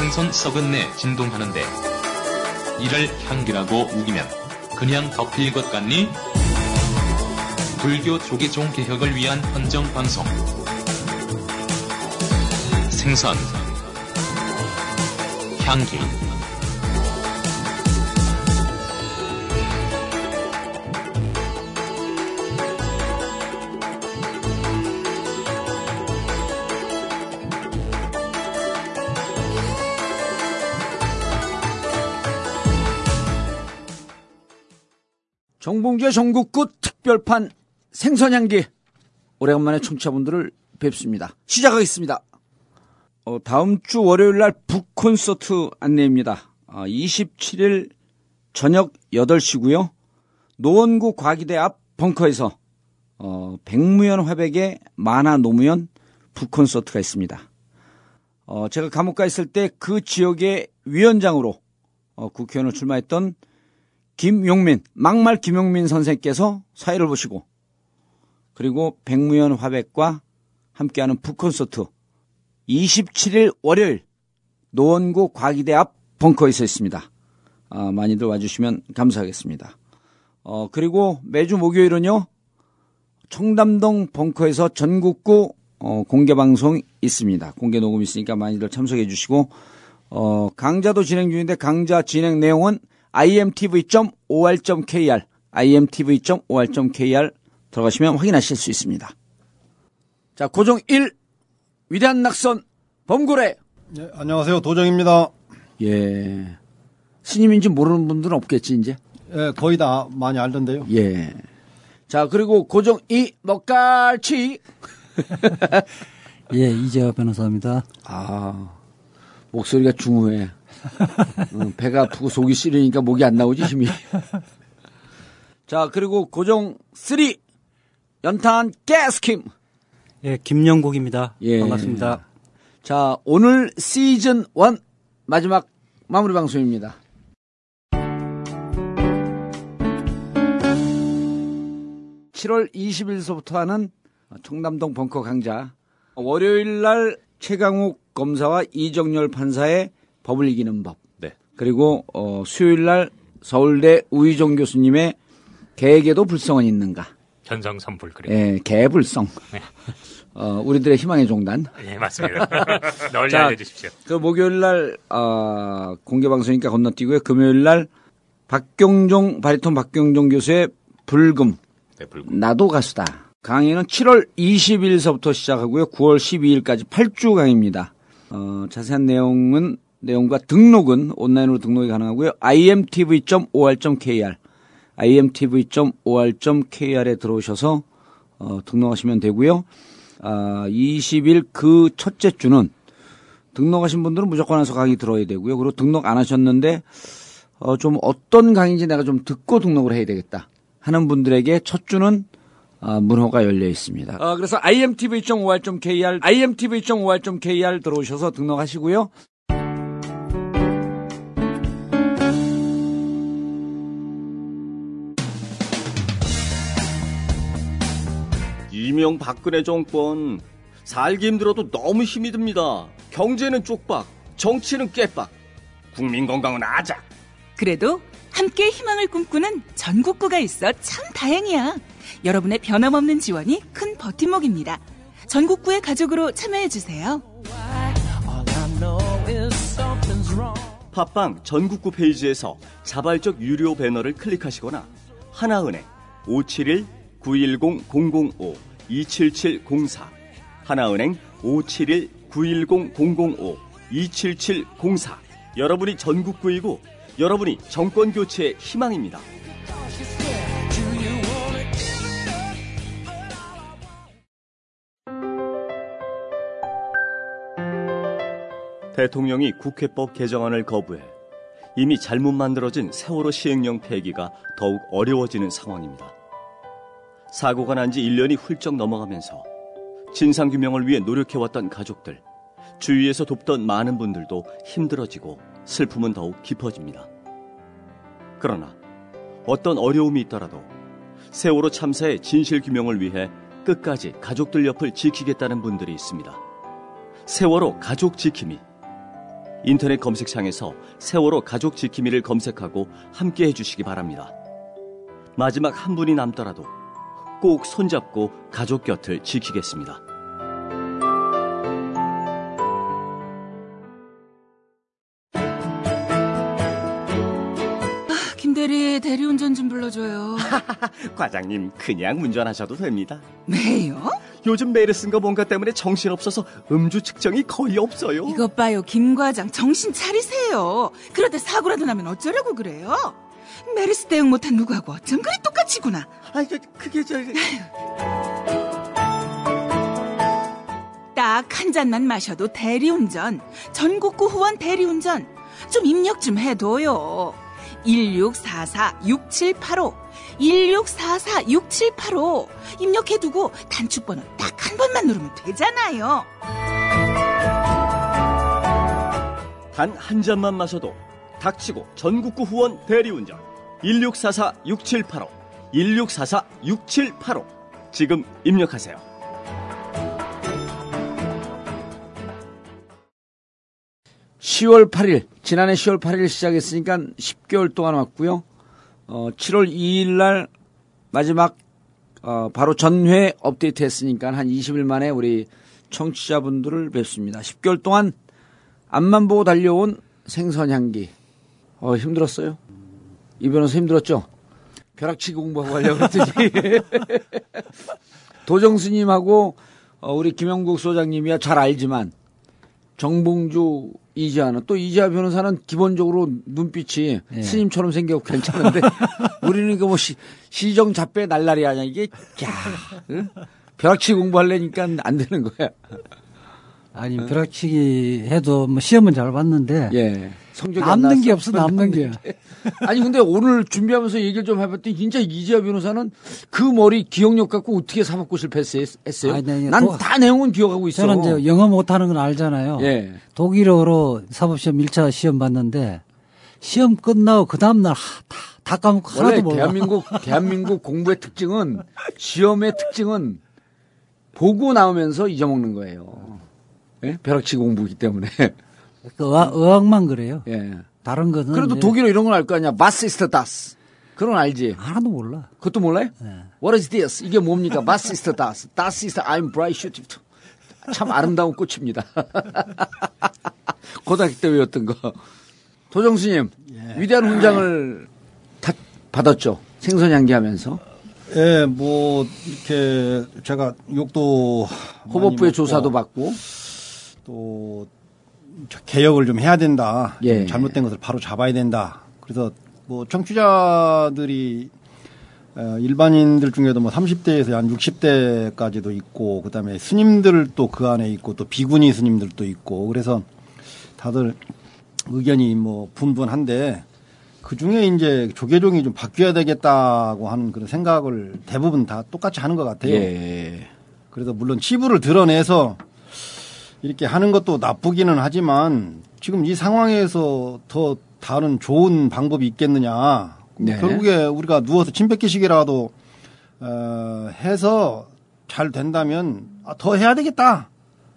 생선 썩은 내 진동하는데 이를 향기라고 우기면 그냥 덮일 것 같니? 불교 조계종 개혁을 위한 헌정 방송. 생선. 향기 정봉주의 전국구 특별판 생선향기 오래간만에 청취자분들을 뵙습니다. 시작하겠습니다. 어, 다음 주 월요일 날 북콘서트 안내입니다. 어, 27일 저녁 8시고요. 노원구 과기대 앞 벙커에서 어, 백무연 화백의 만화 노무현 북콘서트가 있습니다. 어, 제가 감옥가 있을 때 그 지역의 위원장으로 어, 국회의원을 출마했던 김용민, 막말 김용민 선생께서 사회를 보시고 그리고 백무연 화백과 함께하는 북콘서트 27일 월요일 노원구 과기대 앞 벙커에서 있습니다. 아, 많이들 와주시면 감사하겠습니다. 어, 그리고 매주 목요일은요, 청담동 벙커에서 전국구 어, 공개 방송 있습니다. 공개 녹음 있으니까 많이들 참석해 주시고, 어, 강좌도 진행 중인데 강좌 진행 내용은 imtv.or.kr, imtv.or.kr 들어가시면 확인하실 수 있습니다. 자, 고정 1, 위대한 낙선, 범고래. 네, 안녕하세요. 도정입니다. 예. 스님인지 모르는 분들은 없겠지, 이제. 예, 거의 다 많이 알던데요. 예. 자, 그리고 고정 2, 먹갈치. 예, 이재화 변호사입니다. 아, 목소리가 중후해. 응, 배가 아프고 속이 시리니까 목이 안 나오지, 힘이. 자, 그리고 고정 3, 연탄 가스킴. 예, 김영국입니다. 예. 반갑습니다. 자, 오늘 시즌 1 마지막 마무리 방송입니다. (7월 20일서부터) 하는 청담동 벙커 강좌 월요일 날 최강욱 검사와 이정열 판사의 법을 이기는 법 네. 그리고 어, 수요일 날 서울대 우희종 교수님의 개에게도 불성은 있는가 현성선불 그림. 예, 개불성 어, 우리들의 희망의 종단 예, 맞습니다. 널리 자, 알려주십시오. 그 목요일 날 어, 공개 방송이니까 건너뛰고요. 금요일 날 박경종 바리톤 박경종 교수의 불금 네, 불금. 나도 가수다. 강의는 7월 20일서부터 시작하고요. 9월 12일까지 8주 강의입니다. 어, 자세한 내용은 내용과 등록은 온라인으로 등록이 가능하고요. imtv.or.kr imtv.or.kr에 들어오셔서 어, 등록하시면 되고요. 아, 20일 그 첫째 주는 등록하신 분들은 무조건 와서 강의 들어야 되고요. 그리고 등록 안 하셨는데 어, 좀 어떤 강의인지 내가 좀 듣고 등록을 해야 되겠다 하는 분들에게 첫 주는 아, 문호가 열려 있습니다. 어, 그래서 imtv.or.kr, imtv.or.kr 들어오셔서 등록하시고요. 이명 박근혜 정권 살기 힘들어도 너무 힘이 듭니다. 경제는 쪽박, 정치는 깨박, 국민 건강은 아작. 그래도 함께 희망을 꿈꾸는 전국구가 있어 참 다행이야. 여러분의 변함없는 지원이 큰 버팀목입니다. 전국구의 가족으로 참여해주세요. 팟빵 전국구 페이지에서 자발적 유료 배너를 클릭하시거나 하나은행 571-910-005-27704 하나은행 571-910-005-27704 여러분이 전국구이고 여러분이 정권 교체의 희망입니다. 대통령이 국회법 개정안을 거부해 이미 잘못 만들어진 세월호 시행령 폐기가 더욱 어려워지는 상황입니다. 사고가 난 지 1년이 훌쩍 넘어가면서 진상규명을 위해 노력해왔던 가족들, 주위에서 돕던 많은 분들도 힘들어지고 슬픔은 더욱 깊어집니다. 그러나 어떤 어려움이 있더라도 세월호 참사의 진실규명을 위해 끝까지 가족들 옆을 지키겠다는 분들이 있습니다. 세월호 가족 지킴이 인터넷 검색창에서 세월호 가족 지킴이를 검색하고 함께 해주시기 바랍니다. 마지막 한 분이 남더라도 꼭 손잡고 가족 곁을 지키겠습니다. 김대리 대리운전 좀 불러줘요. 과장님 그냥 운전하셔도 됩니다. 왜요? 요즘 메르스인가 뭔가 때문에 정신없어서 음주 측정이 거의 없어요. 이것 봐요, 김 과장. 정신 차리세요. 그러다 사고라도 나면 어쩌려고 그래요? 메르스 대응 못한 누구하고 어쩜 그리 똑같이구나. 아, 저, 그게 저 딱 한 잔만 마셔도 대리운전. 전국구 후원 대리운전. 좀 입력 좀 해둬요. 1644-6785. 1644-6785. 입력해두고 단축번호 딱 한 번만 누르면 되잖아요. 단 한 잔만 마셔도 닥치고 전국구 후원 대리운전 1644-6785 1644-6785 지금 입력하세요. 시 10월 8일, 지난해 10월 8일 시작했으니까 10개월 동안 왔고요. 어, 7월 2일 날 마지막 어, 바로 전회 업데이트 했으니까 한 20일 만에 우리 청취자분들을 뵙습니다. 10개월 동안 앞만 보고 달려온 생선향기. 어, 힘들었어요? 이 변호사 힘들었죠? 벼락치기 공부하고 하려고 그랬더니. 도정스님하고 어, 우리 김영국 소장님이야 잘 알지만 정봉주 이지아는 또 이지아 변호사는 기본적으로 눈빛이 예. 스님처럼 생기고 괜찮은데 우리는 뭐 시, 시정 잡배 날라리 아냐 이게 야 응? 벼락치기 공부하려니까 안 되는 거야. 아니 벼락치기 해도 뭐 시험은 잘 봤는데 예. 성적이 안 남는 게. 없어 남는 게. 아니 근데 오늘 준비하면서 얘기를 좀 해봤더니 진짜 이지아 변호사는 그 머리 기억력 갖고 어떻게 사법고시를 패스했어요? 아니, 아니, 난 도- 다 내용은 기억하고 있어. 저는 이제 영어 못하는 건 알잖아요. 예. 독일어로 사법시험 1차 시험 봤는데 시험 끝나고 그 다음날 다, 다 까먹고 원래 하나도 몰라. 대한민국 대한민국 공부의 특징은 시험의 특징은 보고 나오면서 잊어먹는 거예요. 예? 벼락치기 공부이기 때문에. 그 의학만 그래요. 예. 다른 거는 그래도 이제 독일어 이런 건 알 거 아니야. 마시스터 다스. 그런 거 알지? 하나도 몰라. 그것도 몰라요? 네. What is this? 이게 뭡니까? 마시스터 다스. 다스 is I'm bright shooting. 참 아름다운 꽃입니다. 고등학교 때 외웠던 거. 도정수님, 예. 위대한 훈장을 다 받았죠. 생선 향기 하면서. 예, 뭐 이렇게 제가 욕도 호법부의 조사도 받고. 또 개혁을 좀 해야 된다. 좀 예. 잘못된 것을 바로 잡아야 된다. 그래서 뭐 청취자들이 어, 일반인들 중에도 뭐 30대에서 한 60대까지도 있고 그다음에 스님들도 그 안에 있고 또 비구니 스님들도 있고 그래서 다들 의견이 뭐 분분한데 그 중에 이제 조계종이 좀 바뀌어야 되겠다고 하는 그런 생각을 대부분 다 똑같이 하는 것 같아요. 예. 그래서 물론 치부를 드러내서 이렇게 하는 것도 나쁘기는 하지만 지금 이 상황에서 더 다른 좋은 방법이 있겠느냐. 네. 결국에 우리가 누워서 침 뱉기식이라도 어, 해서 잘 된다면 아, 더 해야 되겠다.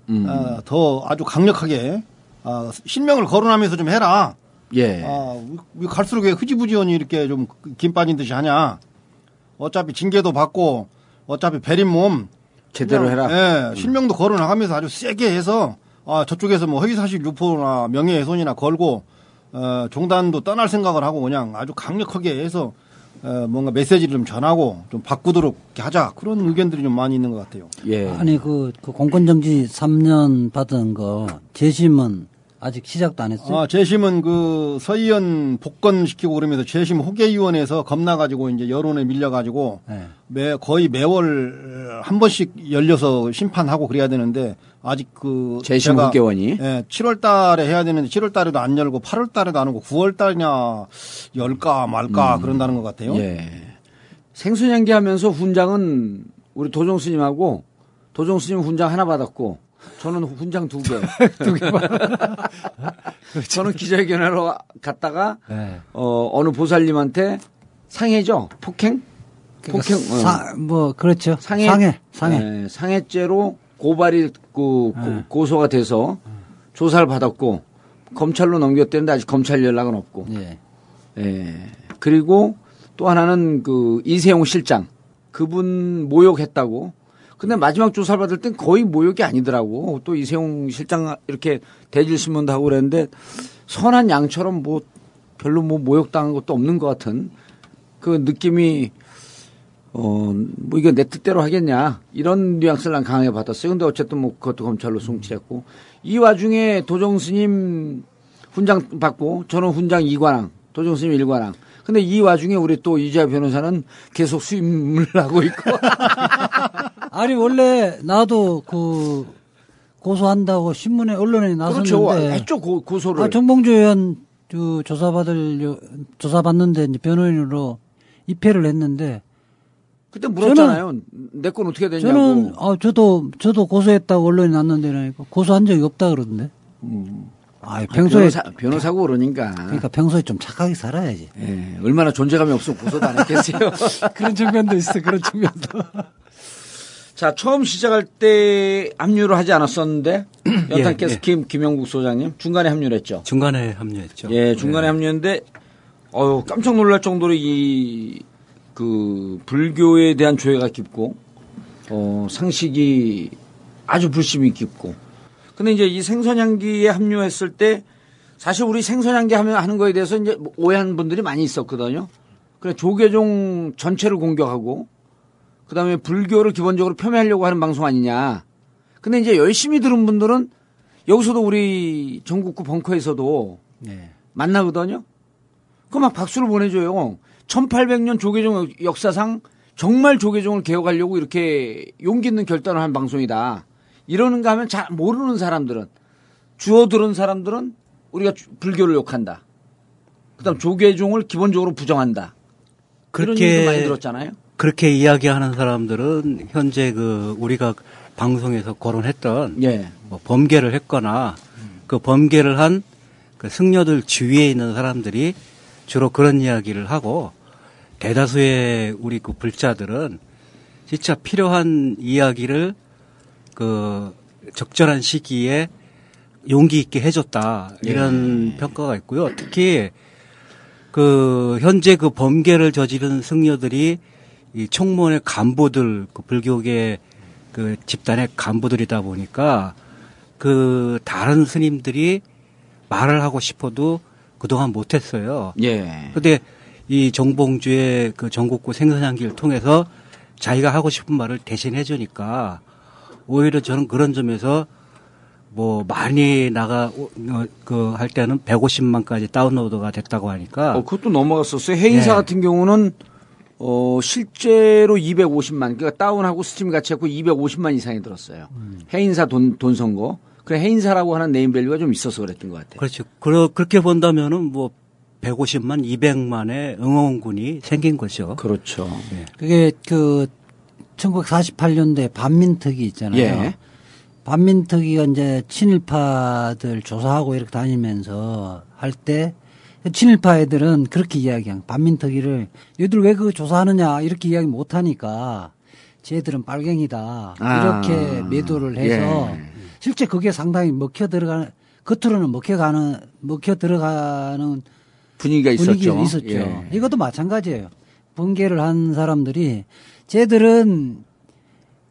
음. 어, 더 아주 강력하게 아, 실명을 거론하면서 좀 해라. 예. 아, 왜 갈수록 왜 흐지부지언이 이렇게 좀 김 빠진 듯이 하냐. 어차피 징계도 받고 어차피 베린 몸 제대로 해라. 예, 실명도 거론하면서 아주 세게 해서 아, 저쪽에서 뭐 허위사실 유포나 명예훼손이나 걸고 어, 종단도 떠날 생각을 하고 그냥 아주 강력하게 해서 어, 뭔가 메시지를 좀 전하고 좀 바꾸도록 이렇게 하자 그런 의견들이 좀 많이 있는 것 같아요. 예. 아니 그, 그 공권정지 3년 받은 거 재심은 아직 시작도 안 했어요. 아, 재심은 그 서희연 복권시키고 그러면서 재심 호계위원회에서 겁나가지고 이제 여론에 밀려가지고 네. 매, 거의 매월 한 번씩 열려서 심판하고 그래야 되는데 아직 그 재심 제가, 국회의원이? 예, 7월 달에 해야 되는데 7월 달에도 안 열고 8월 달에도 안 오고 9월 달이냐 열까 말까 그런다는 것 같아요. 예. 생수년기 하면서 훈장은 우리 도종 스님하고 도종 스님 훈장 하나 받았고 저는 훈장 두 개. 두 개. 저는 기자회견하러 갔다가 네. 어, 어느 보살님한테 상해죠? 폭행? 폭행. 어. 사, 뭐 그렇죠. 상해. 상해. 상해. 네, 상해죄로 고발이 그 고, 고소가 돼서 조사를 받았고 검찰로 넘겼대는데 아직 검찰 연락은 없고. 예. 예. 그리고 또 하나는 그 이세용 실장 그분 모욕했다고. 근데 마지막 조사를 받을 땐 거의 모욕이 아니더라고. 또 이세용 실장 이렇게 대질 신문도 하고 그랬는데 선한 양처럼 뭐 별로 뭐 모욕당한 것도 없는 것 같은 그 느낌이 어, 뭐 이거 내 뜻대로 하겠냐. 이런 뉘앙스를 난 강하게 받았어요. 근데 어쨌든 뭐 그것도 검찰로 송치했고. 이 와중에 도정 스님 훈장 받고 저는 훈장 2관왕, 도정 스님 1관왕. 근데 이 와중에 우리 또 이자 변호사는 계속 수임을 하고 있고. 아니 원래 나도 그 고소한다고 신문에 언론에 그렇죠. 나섰는데 했죠. 고, 고소를. 아, 정봉주 의원 그 조사받을 요- 조사받는데 이제 변호인으로 입회를 했는데 그때 물었잖아요. 내 건 어떻게 되냐고. 저는 아 저도 저도 고소했다고 언론에 났는데 고소한 적이 없다 그러던데. 아 평소에 변호사, 변호사고 그러니까. 그러니까 평소에 좀 착하게 살아야지. 예, 얼마나 존재감이 없으면 고소도 안 했겠어요. 그런 측면도 있어. 그런 측면도. 자, 처음 시작할 때 합류를 하지 않았었는데 연탄가스 예. 김 김영국 소장님 중간에 합류를 했죠. 중간에 합류했죠. 예, 중간에 합류했는데 어유 깜짝 놀랄 정도로 이 그 불교에 대한 조예가 깊고 어 상식이 아주 불심이 깊고 근데 이제 이 생선향기에 합류했을 때 사실 우리 생선향기 하면 하는 거에 대해서 이제 뭐 오해한 분들이 많이 있었거든요. 그래 조계종 전체를 공격하고 그다음에 불교를 기본적으로 폄훼하려고 하는 방송 아니냐. 근데 이제 열심히 들은 분들은 여기서도 우리 전국구 벙커에서도 네. 만나거든요. 그막 박수를 보내줘요. 1800년 조계종 역사상 정말 조계종을 개혁하려고 이렇게 용기 있는 결단을 한 방송이다. 이러는가 하면 잘 모르는 사람들은 주워 들은 사람들은 우리가 주- 불교를 욕한다. 그다음 조계종을 기본적으로 부정한다. 그런 얘기도 많이 그렇게 들었잖아요. 그렇게 이야기하는 사람들은 현재 그 우리가 방송에서 거론했던 예. 뭐 범계를 했거나 그 범계를 한 그 승려들 주위에 있는 사람들이 주로 그런 이야기를 하고 대다수의 우리 그 불자들은 진짜 필요한 이야기를 그 적절한 시기에 용기 있게 해줬다 이런 평가가 있고요. 특히 그 현재 그 범계를 저지른 승려들이 이 총무원의 간부들 그 불교계 그 집단의 간부들이다 보니까 그 다른 스님들이 말을 하고 싶어도 그동안 못했어요. 예. 근데 이 정봉주의 그 전국구 생선향기를 통해서 자기가 하고 싶은 말을 대신 해 주니까 오히려 저는 그런 점에서 뭐 많이 나가 그 할 때는 150만까지 다운로드가 됐다고 하니까 어, 그것도 넘어갔었어요. 해인사 네. 같은 경우는 어, 실제로 250만, 그러니까 다운하고 스팀 같이 했고 250만 이상이 들었어요. 해인사 돈, 돈 선거. 그래, 해인사라고 하는 네임밸류가 좀 있어서 그랬던 것 같아요. 그렇죠. 그러, 그렇게 본다면은 뭐 150만, 200만의 응원군이 생긴 거죠. 그렇죠. 그게 그 1948년도에 반민특위 있잖아요. 예. 반민특위가 이제 친일파들 조사하고 이렇게 다니면서 할 때 친일파 애들은 그렇게 이야기한 반민특위를 얘들 왜 그거 조사하느냐 이렇게 이야기 못 하니까 쟤들은 빨갱이다 아. 이렇게 매도를 해서 예. 실제 그게 상당히 먹혀 들어가는 겉으로는 먹혀가는 먹혀 들어가는 분위기가 있었죠. 분위기가 있었죠. 예. 이것도 마찬가지예요. 번개를 한 사람들이 쟤들은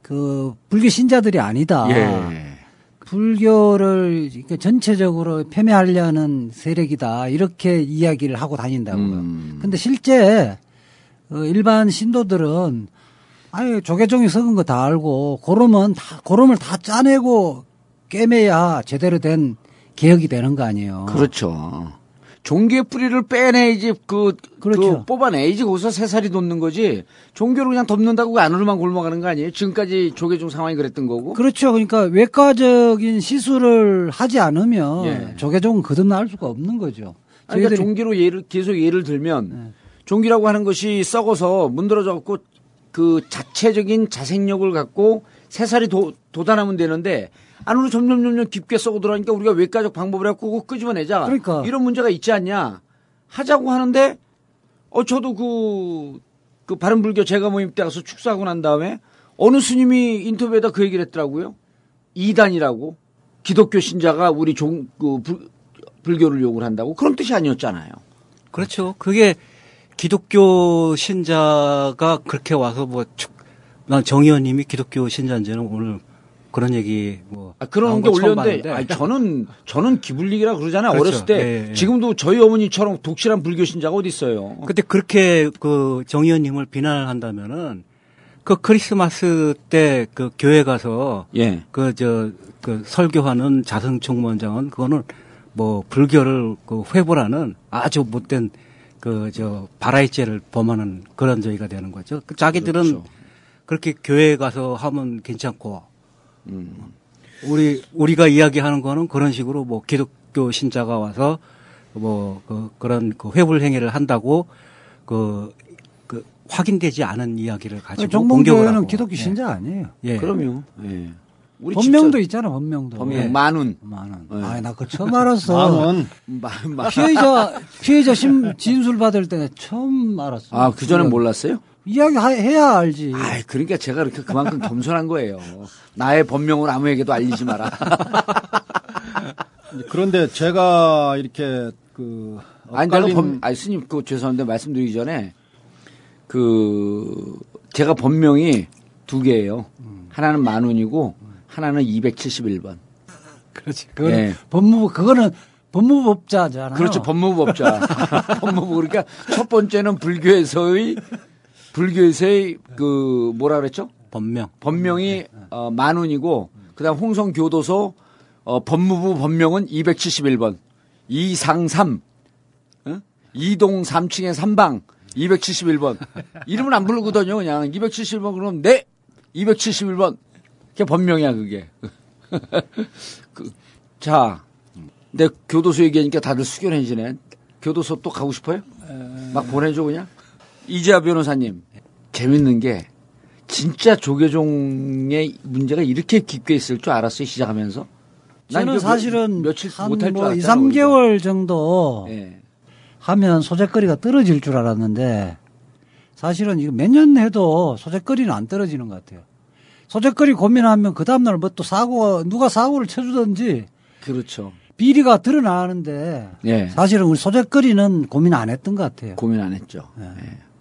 그 불교 신자들이 아니다. 예. 불교를 그러니까 전체적으로 폄훼하려는 세력이다. 이렇게 이야기를 하고 다닌다고요. 음. 근데 실제 어, 일반 신도들은 아니 조계종이 썩은 거 다 알고 고름은 다 고름을 다 짜내고 꿰매야 제대로 된 개혁이 되는 거 아니에요. 그렇죠. 종교의 뿌리를 빼내야지 그, 그렇죠. 그 뽑아내야지 거기서 새살이 돋는 거지. 종교를 그냥 덮는다고 그 안으로만 골먹하는 거 아니에요? 지금까지 조계종 상황이 그랬던 거고. 그렇죠. 그러니까 외과적인 시술을 하지 않으면 예. 조계종은 거듭날 수가 없는 거죠. 그러니까 저희들이- 종기로 예를 계속 예를 들면 네. 종기라고 하는 것이 썩어서 문드러져 갖고 그 자체적인 자생력을 갖고 새살이 도, 돋아나면 되는데 안으로 점점 점점 깊게 썩어 들어가니까 우리가 외과적 방법을 갖고 그거 끄집어내자. 그러니까. 이런 문제가 있지 않냐. 하자고 하는데 어 저도 그, 그 바른불교 제가 모임 때 가서 축사하고 난 다음에 어느 스님이 인터뷰에다 그 얘기를 했더라고요. 이단이라고 기독교 신자가 우리 종, 그 불- 불교를 요구를 한다고 그런 뜻이 아니었잖아요. 그렇죠. 그게 기독교 신자가 그렇게 와서 뭐, 축- 난 정의원님이 기독교 신자인지는 오늘 그런 얘기 뭐. 아, 그런 게 올렸는데. 아니, 저는, 저는 기불리기라 그러잖아요. 그렇죠. 어렸을 때. 예, 예. 지금도 저희 어머니처럼 독실한 불교 신자가 어디 있어요. 근데 그렇게 그 정 의원님을 비난을 한다면은 그 크리스마스 때 그 교회 가서 예. 그저그 설교하는 자성 총무원장은 그거는 뭐 불교를 그 회불하는 아주 못된 그 저 바라이죄를 범하는 그런 저희가 되는 거죠. 그 자기들은 그렇죠. 그렇게 교회에 가서 하면 괜찮고 음. 우리 우리가 이야기하는 거는 그런 식으로 뭐 기독교 신자가 와서 뭐 그, 그런 그 회불 행위를 한다고 그, 그 확인되지 않은 이야기를 가지고 공격을 정봉교회는. 기독교 신자 아니에요. 예. 그럼요. 예. 우리 법명도 있잖아, 법명도. 법명, 예. 만운. 만원. 예. 아, 나 그거 처음 알았어. 마. 피해자, 피해자 심, 진술 받을 때 처음 알았어. 아, 그전엔 몰랐어요? 이야기 하- 해야 알지. 아, 그러니까 제가 그렇게 그만큼 겸손한 거예요. 나의 본명을 아무에게도 알리지 마라. 그런데 제가 이렇게 그 아니, 엇갈린- 본, 아니, 스님, 그, 죄송한데 말씀드리기 전에, 그, 제가 본명이 두 개예요. 하나는 만운이고, 하나는 271번. 그렇지. 그거는 예. 법무부, 그거는 법무법자잖아. 그렇죠. 법무법자. 법무부. 그러니까 첫 번째는 불교에서의, 불교에서의 그, 뭐라 그랬죠? 법명. 법명이 어, 만운이고, 그 다음 홍성교도소 어, 법무부 법명은 271번. 이상삼. 어? 이동 3층의 3방. 271번. 이름은 안 부르거든요. 그냥 271번 그러면 네! 271번. 그게 법명이야, 그게. 그, 자, 내 교도소 얘기하니까 다들 숙연해지네. 교도소 또 가고 싶어요? 막 보내줘, 그냥? 이재하 변호사님, 재밌는 게, 진짜 조계종의 문제가 이렇게 깊게 있을 줄 알았어요, 시작하면서? 난 저는 사실은 며- 며칠 한 못할 줄뭐 2, 알았잖아. 3개월 정도 예. 하면 소재거리가 떨어질 줄 알았는데 사실은 이거 몇 년 해도 소재거리는 안 떨어지는 것 같아요. 소재거리 고민하면 그 다음날 뭐 또 사고, 누가 사고를 쳐주든지 그렇죠. 비리가 드러나는데 예. 사실은 우리 소재거리는 고민 안 했던 것 같아요. 고민 안 했죠. 예.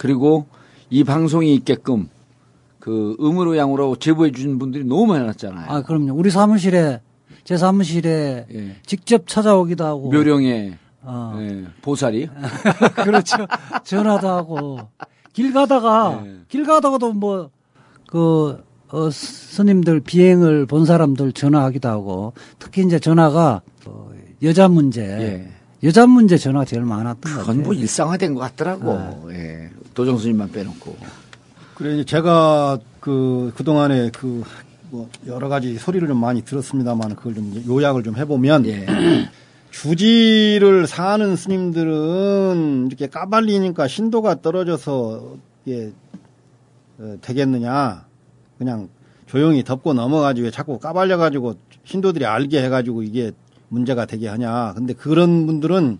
그리고 이 방송이 있게끔 그 음으로 양으로 제보해 주신 분들이 너무 많았잖아요. 아, 그럼요. 우리 사무실에, 제 사무실에 예. 직접 찾아오기도 하고. 묘령의 어. 예, 보살이 그렇죠. 전화도 하고. 길 가다가, 예. 길 가다가도 뭐, 그, 어, 스님들 비행을 본 사람들 전화하기도 하고. 특히 이제 전화가, 어, 여자 문제. 예. 여자 문제 전화가 제일 많았던 것 같아요. 그건 뭐 일상화된 것 같더라고. 예. 도정스님만 빼놓고. 그래 이제 제가 그 그동안에 그 뭐 여러 가지 소리를 좀 많이 들었습니다만 그걸 좀 요약을 좀 해보면 예. 주지를 사는 스님들은 이렇게 까발리니까 신도가 떨어져서 어, 되겠느냐 그냥 조용히 덮고 넘어가지고 왜 자꾸 까발려 가지고 신도들이 알게 해가지고 이게 문제가 되게 하냐 근데 그런 분들은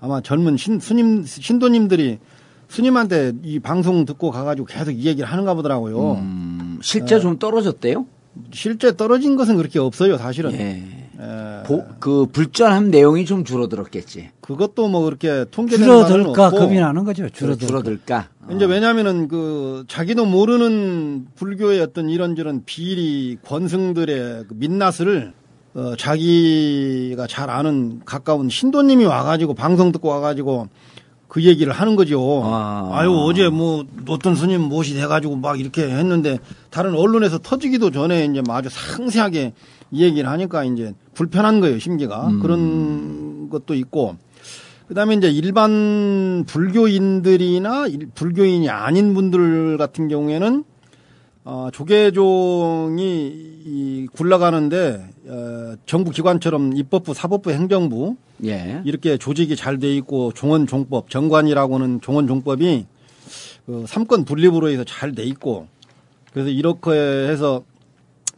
아마 젊은 신, 스님 신도님들이 스님한테 이 방송 듣고 가가지고 계속 이 얘기를 하는가 보더라고요. 음, 실제 좀 떨어졌대요? 실제 떨어진 것은 그렇게 없어요, 사실은. 예. 에, 보- 그 불전한 내용이 좀 줄어들었겠지. 그것도 뭐 그렇게 통계된 바는 줄어들까 없고 겁이 나는 거죠. 줄어들까. 줄어들까? 이제 왜냐하면은 그 자기도 모르는 불교의 어떤 이런저런 비리 권승들의 그 민낯을 어, 자기가 잘 아는 가까운 신도님이 와가지고 방송 듣고 와가지고 그 얘기를 하는 거죠. 아. 유 어제 뭐 어떤 스님 못이 돼가지고 막 이렇게 했는데 다른 언론에서 터지기도 전에 이제 뭐 아주 상세하게 이 얘기를 하니까 이제 불편한 거예요 심기가 그런 것도 있고 그다음에 이제 일반 불교인들이나 일- 불교인이 아닌 분들 같은 경우에는 어, 조계종이 이 굴러가는데 어, 정부 기관처럼 입법부, 사법부, 행정부 예. 이렇게 조직이 잘 돼 있고 종원 종법, 정관이라고는 종원 종법이 그 삼권 분립으로 해서 잘 돼 있고 그래서 이렇게 해서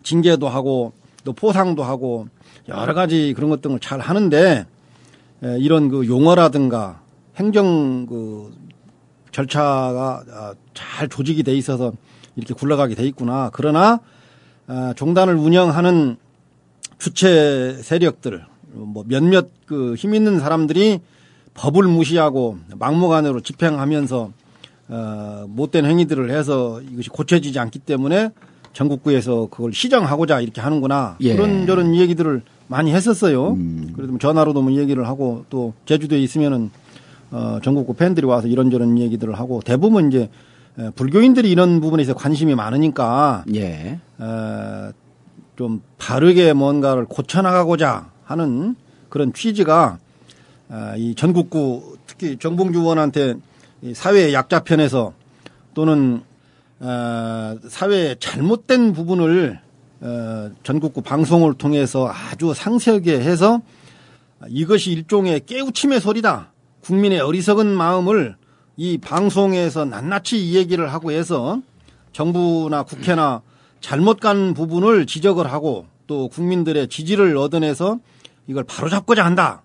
징계도 하고 또 포상도 하고 여러 가지 그런 것들을 잘 하는데 에, 이런 그 용어라든가 행정 그 절차가 아, 잘 조직이 돼 있어서 이렇게 굴러가게 돼 있구나. 그러나 아, 종단을 운영하는 주체 세력들 뭐 몇몇 그 힘 있는 사람들이 법을 무시하고 막무가내로 집행하면서 어, 못된 행위들을 해서 이것이 고쳐지지 않기 때문에 전국구에서 그걸 시정하고자 이렇게 하는구나 예. 그런 저런 얘기들을 많이 했었어요. 그래도 뭐 전화로도 뭐 얘기를 하고 또 제주도에 있으면은 어, 전국구 팬들이 와서 이런저런 얘기들을 하고 대부분 이제 에, 불교인들이 이런 부분에 있어 관심이 많으니까 예. 에, 좀 바르게 뭔가를 고쳐나가고자 하는 그런 취지가 아, 이 전국구 특히 정봉주 의원한테 이 사회의 약자 편에서 또는 어, 사회의 잘못된 부분을 어, 전국구 방송을 통해서 아주 상세하게 해서 이것이 일종의 깨우침의 소리다. 국민의 어리석은 마음을 이 방송에서 낱낱이 이 얘기를 하고 해서 정부나 국회나 잘못 간 부분을 지적을 하고 또 국민들의 지지를 얻어내서 이걸 바로잡고자 한다.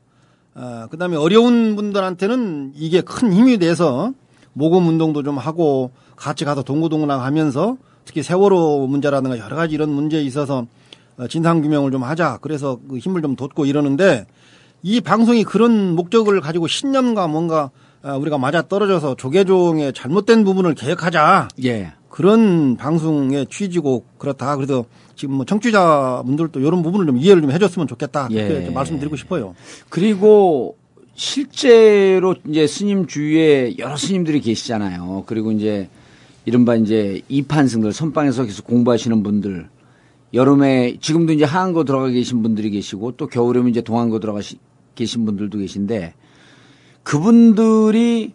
어, 그 다음에 어려운 분들한테는 이게 큰 힘이 돼서 모금 운동도 좀 하고 같이 가서 동고동락 하면서 특히 세월호 문제라든가 여러 가지 이런 문제에 있어서 어, 진상규명을 좀 하자. 그래서 그 힘을 좀 돋고 이러는데 이 방송이 그런 목적을 가지고 신념과 뭔가 어, 우리가 맞아 떨어져서 조계종의 잘못된 부분을 개혁하자. 예. 그런 방송의 취지고 그렇다. 그래서 지금 뭐 청취자분들도 이런 부분을 좀 이해를 좀 해줬으면 좋겠다. 그렇게 예. 좀 말씀드리고 싶어요. 그리고 실제로 이제 스님 주위에 여러 스님들이 계시잖아요. 그리고 이제 이른바 이제 이판승들 선방에서 계속 공부하시는 분들 여름에 지금도 이제 하안고 들어가 계신 분들이 계시고 또 겨울에면 이제 동안고 들어가 시- 계신 분들도 계신데 그분들이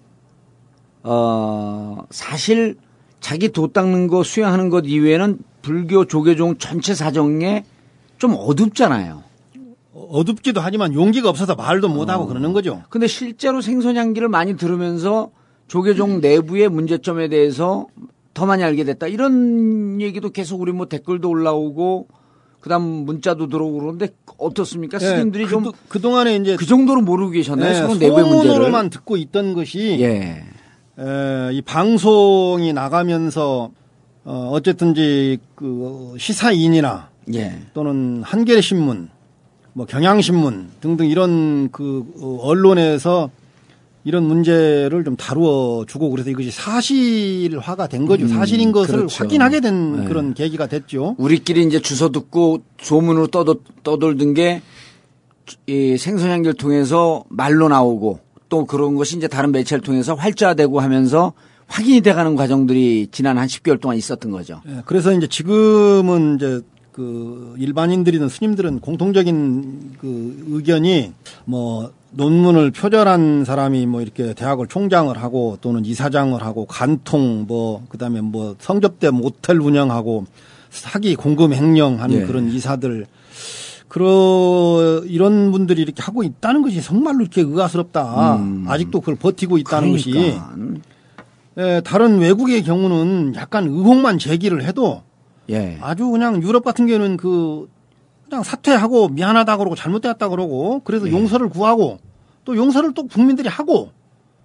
어 사실 자기 도 닦는 거 수행하는 것 이외에는 불교 조계종 전체 사정에 좀 어둡잖아요. 어둡기도 하지만 용기가 없어서 말도 못하고 그러는 거죠. 근데 실제로 생선향기를 많이 들으면서 조계종 내부의 문제점에 대해서 더 많이 알게 됐다. 이런 얘기도 계속 우리 뭐 댓글도 올라오고 그다음 문자도 들어오고 그러는데 어떻습니까? 스님들이 그, 좀그 그동안에 이제 정도로 모르고 계셨나요? 네, 서로 내부의 문제를. 소문으로만 듣고 있던 것이 예. 에, 이 방송이 나가면서 어, 어쨌든지 그 시사인이나 예. 또는 한겨레 신문, 뭐 경향신문 등등 이런 그 어, 언론에서 이런 문제를 좀 다루어 주고 그래서 이것이 사실화가 된 거죠. 사실인 것을 그렇죠. 확인하게 된 네. 그런 계기가 됐죠. 우리끼리 이제 주워 듣고 소문으로 떠돌, 떠돌던 게 이 생선향기를 통해서 말로 나오고 또 그런 것이 이제 다른 매체를 통해서 활자되고 하면서 확인이 돼가는 과정들이 지난 한 10개월 동안 있었던 거죠. 예, 그래서 이제 지금은 이제 그 일반인들이든 스님들은 공통적인 그 의견이 뭐 논문을 표절한 사람이 뭐 이렇게 대학을 총장을 하고 또는 이사장을 하고 간통 뭐 그다음에 뭐 성접대 모텔 운영하고 사기 공금 횡령하는 예. 그런 이사들 그런 이런 분들이 이렇게 하고 있다는 것이 정말로 이렇게 의아스럽다. 아직도 그걸 버티고 있다는 것이 그러니까. 예, 다른 외국의 경우는 약간 의혹만 제기를 해도 예. 아주 그냥 유럽 같은 경우는 그 그냥 사퇴하고 미안하다 그러고 잘못됐다 그러고 그래서 예. 용서를 구하고 또 용서를 또 국민들이 하고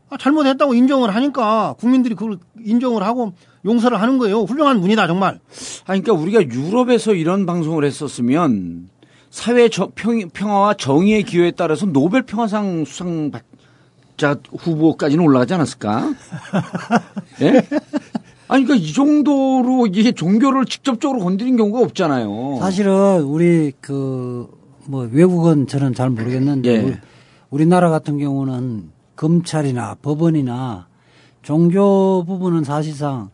아, 잘못했다고 인정을 하니까 국민들이 그걸 인정을 하고 용서를 하는 거예요. 훌륭한 분이다 정말. 아니, 그러니까 우리가 유럽에서 이런 방송을 했었으면 사회 저- 평, 평화와 정의의 기여에 따라서 노벨 평화상 수상 자 후보까지는 올라가지 않았을까? 예? 아니, 그러니까 이 정도로 이게 종교를 직접적으로 건드린 경우가 없잖아요. 사실은 우리 그 뭐 외국은 저는 잘 모르겠는데 예. 우리- 우리나라 같은 경우는 검찰이나 법원이나 종교 부분은 사실상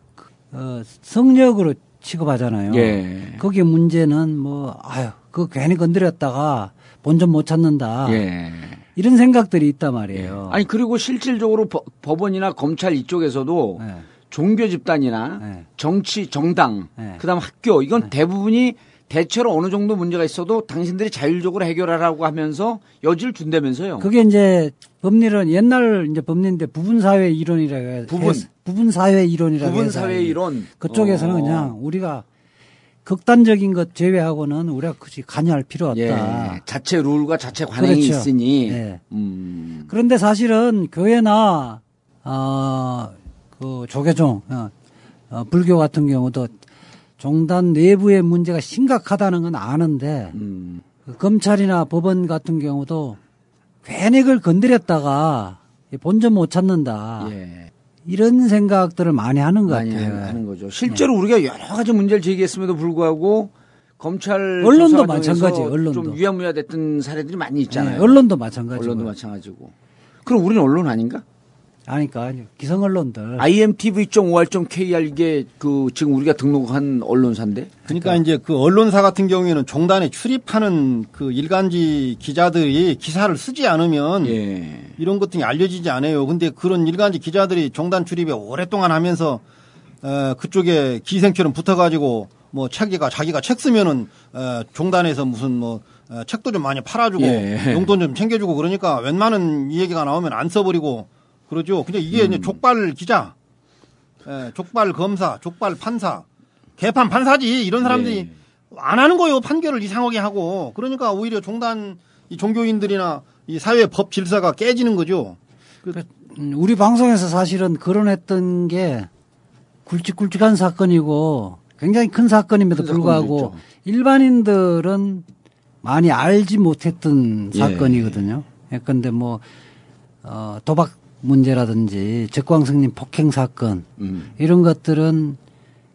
어, 성역으로 취급하잖아요. 예. 거기에 문제는 뭐 아유 그 괜히 건드렸다가 본전 못 찾는다 예. 이런 생각들이 있단 말이에요. 아니, 그리고 실질적으로 법- 법원이나 검찰 이쪽에서도 예. 종교 집단이나 네. 정치, 정당, 네. 그다음 학교 이건 대부분이 대체로 어느 정도 문제가 있어도 당신들이 자율적으로 해결하라고 하면서 여지를 준다면서요. 그게 이제 법리는 옛날 이제 법리인데 부분 사회 이론이라고. 부분. 부분 사회 이론이라고 부분 사회 이론 그쪽에서는 어. 그냥 우리가 극단적인 것 제외하고는 우리가 굳이 관여할 필요 없다. 예, 자체 룰과 자체 관행이 그렇죠. 있으니 예. 음, 그런데 사실은 교회나 어그 조계종 어, 어, 불교 같은 경우도 종단 내부의 문제가 심각하다는 건 아는데 음. 그 검찰이나 법원 같은 경우도 괜히 그걸 건드렸다가 본전 못 찾는다. 예. 이런 생각들을 많이 하는 것 많이 같아요. 하는 거죠. 실제로 우리가 여러 가지 문제를 제기했음에도 불구하고 검찰 언론도 마찬가지, 언론도. 좀 위야무야 됐던 사례들이 많이 네, 있잖아요. 언론도 마찬가지고. 언론도 마찬가지고. 그럼 우리는 언론 아닌가? 아니까 기성 언론들. IMTV.OR.KR 이게 그 지금 우리가 등록한 언론사인데. 그러니까 이제 그 언론사 같은 경우에는 종단에 출입하는 그 일간지 기자들이 기사를 쓰지 않으면 예. 이런 것들이 알려지지 않아요. 근데 그런 일간지 기자들이 종단 출입에 오랫동안 하면서 어, 그쪽에 기생처럼 붙어가지고 뭐 자기가 자기가 책 쓰면은 어, 종단에서 무슨 뭐 어, 책도 좀 많이 팔아주고 예. 용돈 좀 챙겨주고 그러니까 웬만한 이 얘기가 나오면 안 써버리고 그러죠. 근데 이게 음. 족발 기자, 예, 족발 검사, 족발 판사, 개판 판사지 이런 사람들이 예. 안 하는 거예요. 판결을 이상하게 하고 그러니까 오히려 종단 이 종교인들이나 이 사회 법 질서가 깨지는 거죠. 음, 우리 방송에서 사실은 거론했던 게 굵직굵직한 사건이고 굉장히 큰 사건임에도 큰 불구하고. 일반인들은 많이 알지 못했던 예. 사건이거든요. 예컨대 뭐 어, 도박 문제라든지 적광성님 폭행 사건 음. 이런 것들은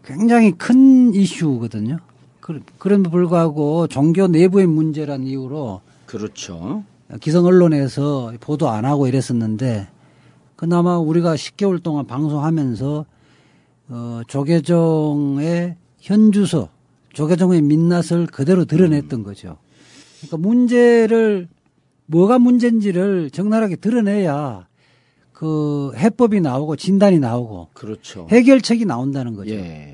굉장히 큰 이슈거든요. 그- 그럼에도 불구하고 종교 내부의 문제란 이유로 그렇죠. 기성 언론에서 보도 안 하고 이랬었는데 그나마 우리가 10개월 동안 방송하면서 어, 조계종의 현주소, 조계종의 민낯을 그대로 드러냈던 거죠. 그러니까 문제를 뭐가 문제인지를 적나라하게 드러내야 그 해법이 나오고 진단이 나오고 그렇죠. 해결책이 나온다는 거죠. 예.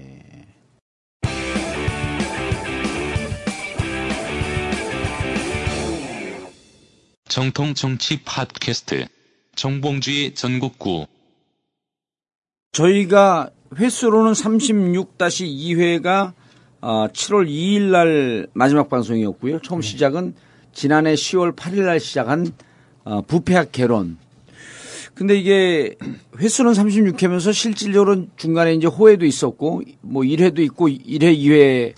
정통 정치 팟캐스트 정봉주의 전국구 저희가 횟수로는 36-2회가 7월 2일 날 마지막 방송이었고요. 처음 시작은 지난해 10월 8일 날 시작한 어, 부패학 개론. 근데 이게 횟수는 36회면서 실질적으로 중간에 이제 호회도 있었고 뭐 1회도 있고 1회, 2회,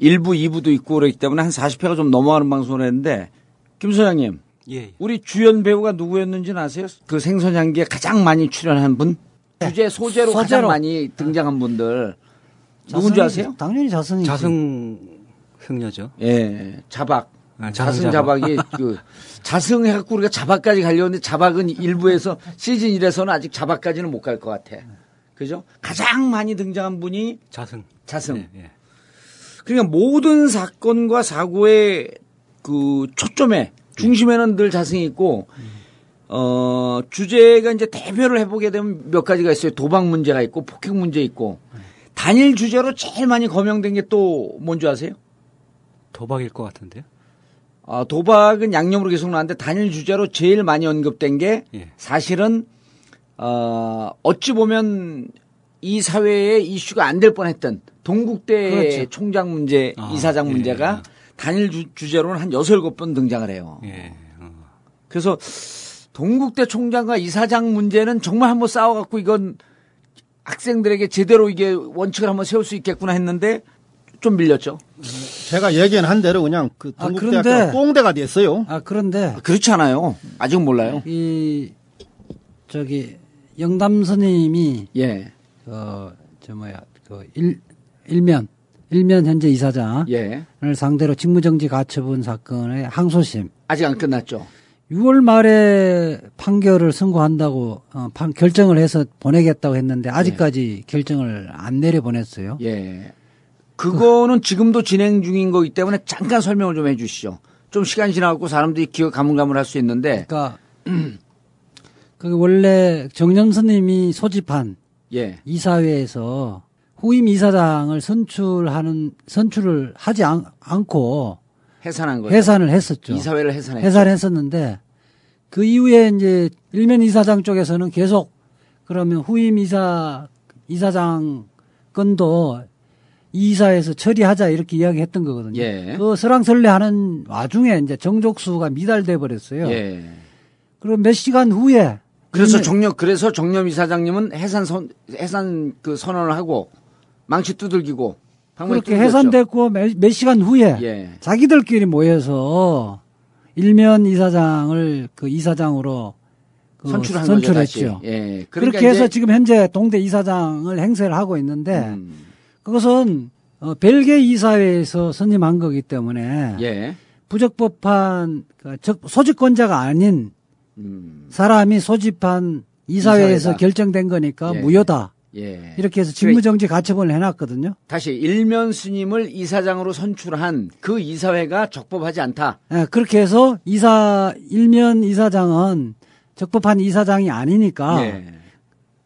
1부, 2부도 있고 그렇기 때문에 한 40회가 좀 넘어가는 방송을 했는데 김 소장님 예. 우리 주연 배우가 누구였는지는 아세요? 그 생선 향기에 가장 많이 출연한 분? 주제 소재로 가장 소재로. 많이 등장한 분들 누군지 자승이- 아세요? 당연히 자승이지. 자승 승려죠. 예, 자박. 아, 자승 자승 자박. 자박이 그 자승 해갖고 우리가 자박까지 가려는데 자박은 일부에서 시즌 1에서는 아직 자박까지는 못 갈 것 같아. 그죠? 가장 많이 등장한 분이 자승. 자승. 예, 예. 그러니까 모든 사건과 사고의 그 초점에 중심에는 늘 자승이 있고 어 주제가 이제 대별을 해보게 되면 몇 가지가 있어요. 도박 문제가 있고 폭행 문제 있고 단일 주제로 제일 많이 거명된 게 또 뭔지 아세요? 도박일 것 같은데요. 아, 도박은 양념으로 계속 나왔는데 단일 주제로 제일 많이 언급된 게 예. 사실은 어 어찌 보면 이 사회에 이슈가 안 될 뻔했던 동국대 그렇죠. 총장 문제, 아, 이사장 예. 문제가 단일 주, 주제로는 한 여섯 일곱 번 등장을 해요. 예. 어. 그래서 동국대 총장과 이사장 문제는 정말 한번 싸워갖고 이건 학생들에게 제대로 이게 원칙을 한번 세울 수 있겠구나 했는데 좀 밀렸죠. 제가 얘기한 대로 그냥 그 아, 동국대학교 꽁대가 됐어요. 아 그런데 그렇지 않아요. 아직 몰라요. 이 저기 영담 스님이 예, 어저 뭐야 그 일, 일면 일면 현재 이사장을 예. 상대로 직무정지 가처분 사건의 항소심 아직 안 끝났죠. 6월 말에 판결을 선고한다고 어, 판- 결정을 해서 보내겠다고 했는데 아직까지 결정을 안 내려 보냈어요. 예. 그거는 지금도 진행 중인 거기 때문에 잠깐 설명을 좀 해주시죠. 좀 시간이 지나고 사람들이 기억 가물가물할 수 있는데, 그러니까 그 원래 정념 스님이 소집한 예, 이사회에서 후임 이사장을 선출하는 선출을 하지 않, 고 해산한 거죠. 해산을 했었죠. 이사회를 해산했죠. 해산을 했었는데 그 이후에 이제 일면 이사장 쪽에서는 계속 그러면 후임 이사 이사장 건도 이 이사에서 처리하자 이렇게 이야기했던 거거든요. 예. 그 설랑설레하는 와중에 이제 정족수가 미달돼 버렸어요. 예. 그리고 몇 시간 후에 그래서 정념 그래서 정념 이사장님은 해산 선 해산 그 선언을 하고 망치 두들기고 그렇게. 해산됐고 몇, 몇 시간 후에 예. 자기들끼리 모여서 일면 이사장을 그 이사장으로 그 선출한 선출했죠. 예. 그렇게 그러니까 해서 이제- 지금 현재 동대 이사장을 행세를 하고 있는데 음, 그것은 어, 벨기에 이사회에서 선임한 거기 때문에 예. 부적법한 그 적- 소집권자가 아닌 음, 사람이 소집한 이사회에서 이사회다. 결정된 거니까 예. 무효다. 예. 이렇게 해서 직무정지 가처분을 해놨거든요. 다시 일면 스님을 이사장으로 선출한 그 이사회가 적법하지 않다. 예, 그렇게 해서 이사 일면 이사장은 적법한 이사장이 아니니까 예.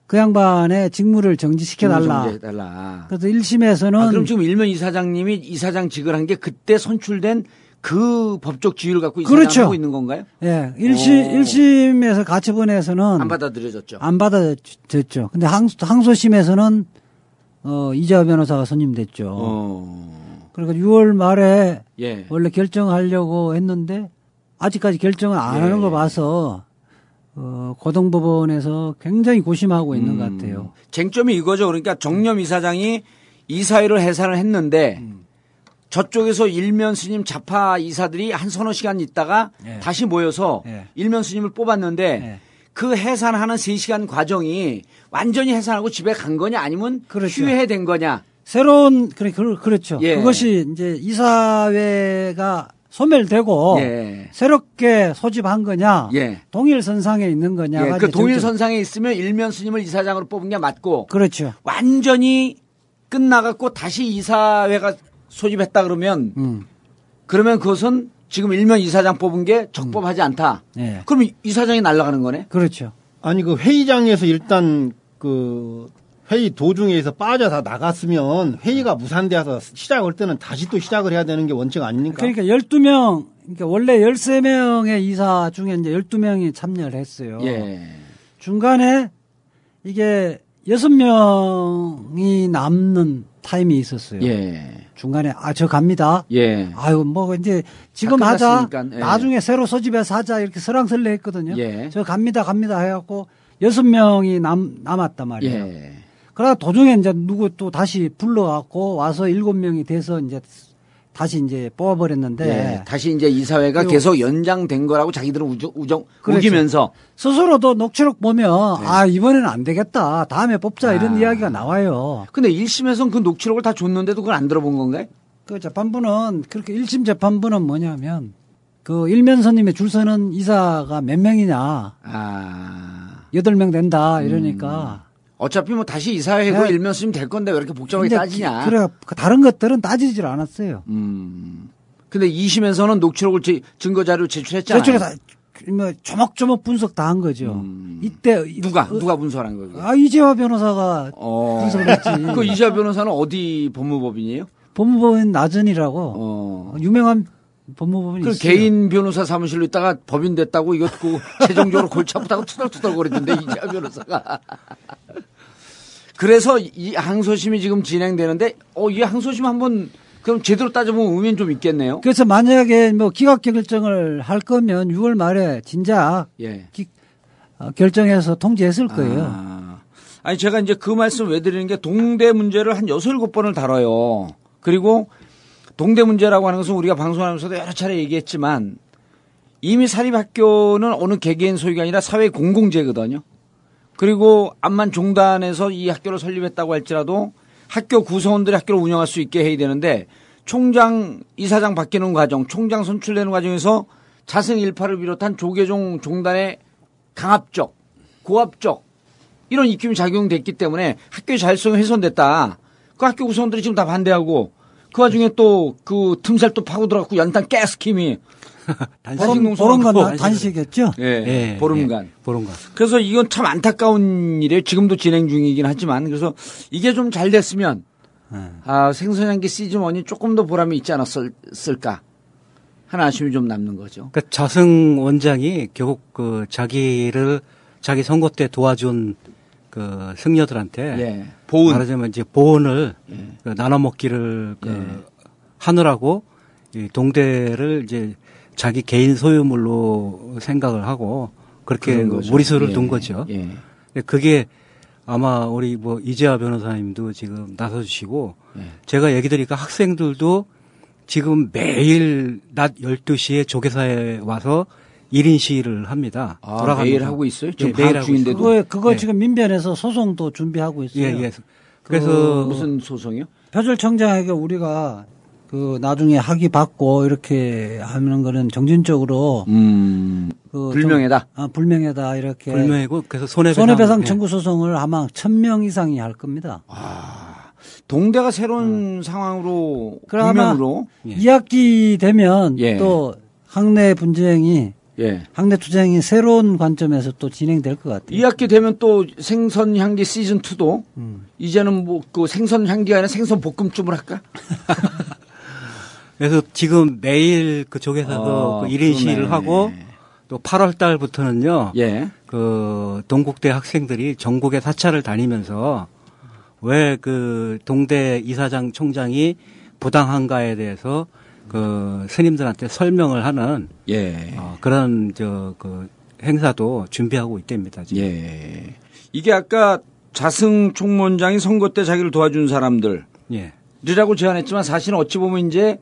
그 양반의 직무를 정지시켜 달라. 정지해달라. 그래서 1심에서는 아, 그럼 지금 일면 이사장님이 이사장 직을 한 게 그때 선출된 그 법적 지위를 갖고 이사장을 그렇죠. 하고 있는 건가요? 예, 1심, 오. 1심에서 가처분에서는 안 받아들여졌죠. 안 받아졌죠. 근데 항, 항소심에서는 어, 이재화 변호사가 선임됐죠. 어. 그러니까 6월 말에 예. 원래 결정하려고 했는데 아직까지 결정을 안 예. 하는 거 봐서 어, 고등법원에서 굉장히 고심하고 있는 음. 것 같아요. 쟁점이 이거죠. 그러니까 정념 이사장이 이 사회를 해산을 했는데 음. 저쪽에서 일면 스님 자파 이사들이 한 서너 시간 있다가 예. 다시 모여서 예. 일면 스님을 뽑았는데 예. 그 해산하는 3시간 과정이 완전히 해산하고 집에 간 거냐 아니면 그렇죠. 휴회된 거냐. 새로운 그래 그, 그렇죠. 예. 그것이 이제 이사회가 소멸되고 예. 새롭게 소집한 거냐, 예. 동일 선상에 있는 거냐가 예, 그 이제 동일 쟁점- 선상에 있으면 일면 스님을 이사장으로 뽑은 게 맞고 그렇죠. 완전히 끝나갖고 다시 이사회가 소집했다 그러면 음. 그러면 그것은 지금 일면 이사장 뽑은 게 적법하지 않다. 예. 그럼 이- 이사장이 날아가는 거네? 그렇죠. 아니 그 회의장에서 일단 그 회의 도중에서 빠져 다 나갔으면 회의가 무산돼서 시작할 때는 다시 또 시작을 해야 되는 게 원칙 아닙니까? 그러니까 12명, 그러니까 원래 13명의 이사 중에 이제 12명이 참여를 했어요. 예. 중간에 이게 6명이 남는 타임이 있었어요. 예. 중간에 아 저 갑니다. 예. 아유 뭐 이제 지금 다 하자. 예. 나중에 새로 소집해서 하자 이렇게 설랑설레 했거든요. 예. 저 갑니다 갑니다 해갖고 여섯 명이 남 남았단 말이에요. 예. 그러다 도중에 이제 누구 또 다시 불러갖고 와서 일곱 명이 돼서 이제 다시 이제 뽑아버렸는데 예. 다시 이제 이사회가 계속 연장된 거라고 자기들은 우정, 우정, 그렇죠. 우기면서 스스로도 녹취록 보면 네. 아 이번에는 안 되겠다 다음에 뽑자 이런 아. 이야기가 나와요. 근데 1심에서는 그 녹취록을 다 줬는데도 그걸 안 들어본 건가요? 그 재판부는 그렇게 1심 재판부는 뭐냐면 그 일면선님의 줄 서는 이사가 몇 명이냐 아. 여덟 명 된다 이러니까 어차피 뭐 다시 이사회고 네. 일면 쓰면 될 건데 왜 이렇게 복잡하게 따지냐. 기- 그래 그 다른 것들은 따지질 않았어요. 음. 근데 2심에서는 녹취록을 제- 증거 자료 제출했잖아요. 저쪽에 다뭐 조목조목 분석 다 한 거죠. 음. 이때 누가 어, 누가 분석한 거예요? 아 이재화 변호사가 어. 분석을 했지. 그 이자 변호사는 어디 법무법인이에요? 법무법인 나전이라고 어. 유명한 법무법인이 그 있어요. 개인 변호사 사무실로 있다가 법인 됐다고 이거 그 최종적으로 골치 아프다고 투덜투덜 거리던데 이자 변호사가. 그래서 이 항소심이 지금 진행되는데 어 이 항소심 한번 그럼 제대로 따져보면 의미는 좀 있겠네요. 그래서 만약에 뭐 기각 결정을 할 거면 6월 말에 진작 예. 기- 어, 결정해서 통지했을 거예요. 아. 아니 제가 이제 그 말씀 왜 드리는 게 동대 문제를 한 여섯 일곱 번을 다뤄요. 그리고 동대 문제라고 하는 것은 우리가 방송하면서도 여러 차례 얘기했지만 이미 사립학교는 어느 개개인 소유가 아니라 사회 공공재거든요. 그리고 암만 종단에서 이 학교를 설립했다고 할지라도 학교 구성원들이 학교를 운영할 수 있게 해야 되는데 총장 이사장 바뀌는 과정, 총장 선출되는 과정에서 자승 일파를 비롯한 조계종 종단의 강압적, 고압적 이런 입김이 작용됐기 때문에 학교의 자율성이 훼손됐다. 그 학교 구성원들이 지금 다 반대하고 그 와중에 또 그 틈살 또 파고 들어갔고 연탄 가스킴이 단식 보름- 보름, 보름간 단- 단식했죠? 예, 예, 보름간. 예, 보름간. 그래서 이건 참 안타까운 일이에요. 지금도 진행 중이긴 하지만 그래서 이게 좀 잘 됐으면 예. 아, 생선향기 시즌 1이 조금 더 보람이 있지 않았을까 하는 아쉬움이 좀 남는 거죠. 그 자승 원장이 결국 그 자기를 자기 선거 때 도와준 그 승려들한테 예. 보은. 말하자면 이제 보온을 그 나눠 먹기를 그 예. 하느라고 이 동대를 이제 자기 개인 소유물로 생각을 하고 그렇게. 무리수를 예. 둔 거죠. 예. 그게 아마 우리 뭐 이재하 변호사님도 지금 나서주시고 네. 제가 얘기 드리니까 학생들도 지금 매일 낮 12시에 조계사에 와서 1인 시위를 합니다. 아, 돌아가면서. 매일 하고 있어요? 지금 예, 매일 하고 중인데도? 그거 그거 네. 지금 민변에서 소송도 준비하고 있어요. 예, 예. 그 그래서 무슨 소송이요? 표절청장에게 우리가 그 나중에 학위 받고 이렇게 하는 거는 정신적으로 음, 그 불명예다. 좀- 아, 불명예다 이렇게 불명이고 그래서 손해배상, 손해배상 예. 청구 소송을 아마 천 명 이상이 할 겁니다. 동대가 새로운 상황으로 아마 국면으로 예. 2학기 되면 예. 또 학내 분쟁이 예. 학내 투쟁이 새로운 관점에서 또 진행될 것 같아요. 2학기 되면 또 생선 향기 시즌 2도 음. 이제는 뭐 그 생선 향기가 아니라 생선 볶음쯤을 할까? 그래서 지금 매일 그 조계사도 아, 그 1인 그러네. 시위를 하고 또 8월 달부터는요. 예. 그 동국대 학생들이 전국에 사찰을 다니면서 왜 그 동대 이사장 총장이 부당한가에 대해서 그 스님들한테 설명을 하는 예. 어, 그런 저 그 행사도 준비하고 있답니다. 지금. 예. 이게 아까 자승 총무원장이 선거 때 자기를 도와준 사람들 예. 이라고 제안했지만 사실은 어찌 보면 이제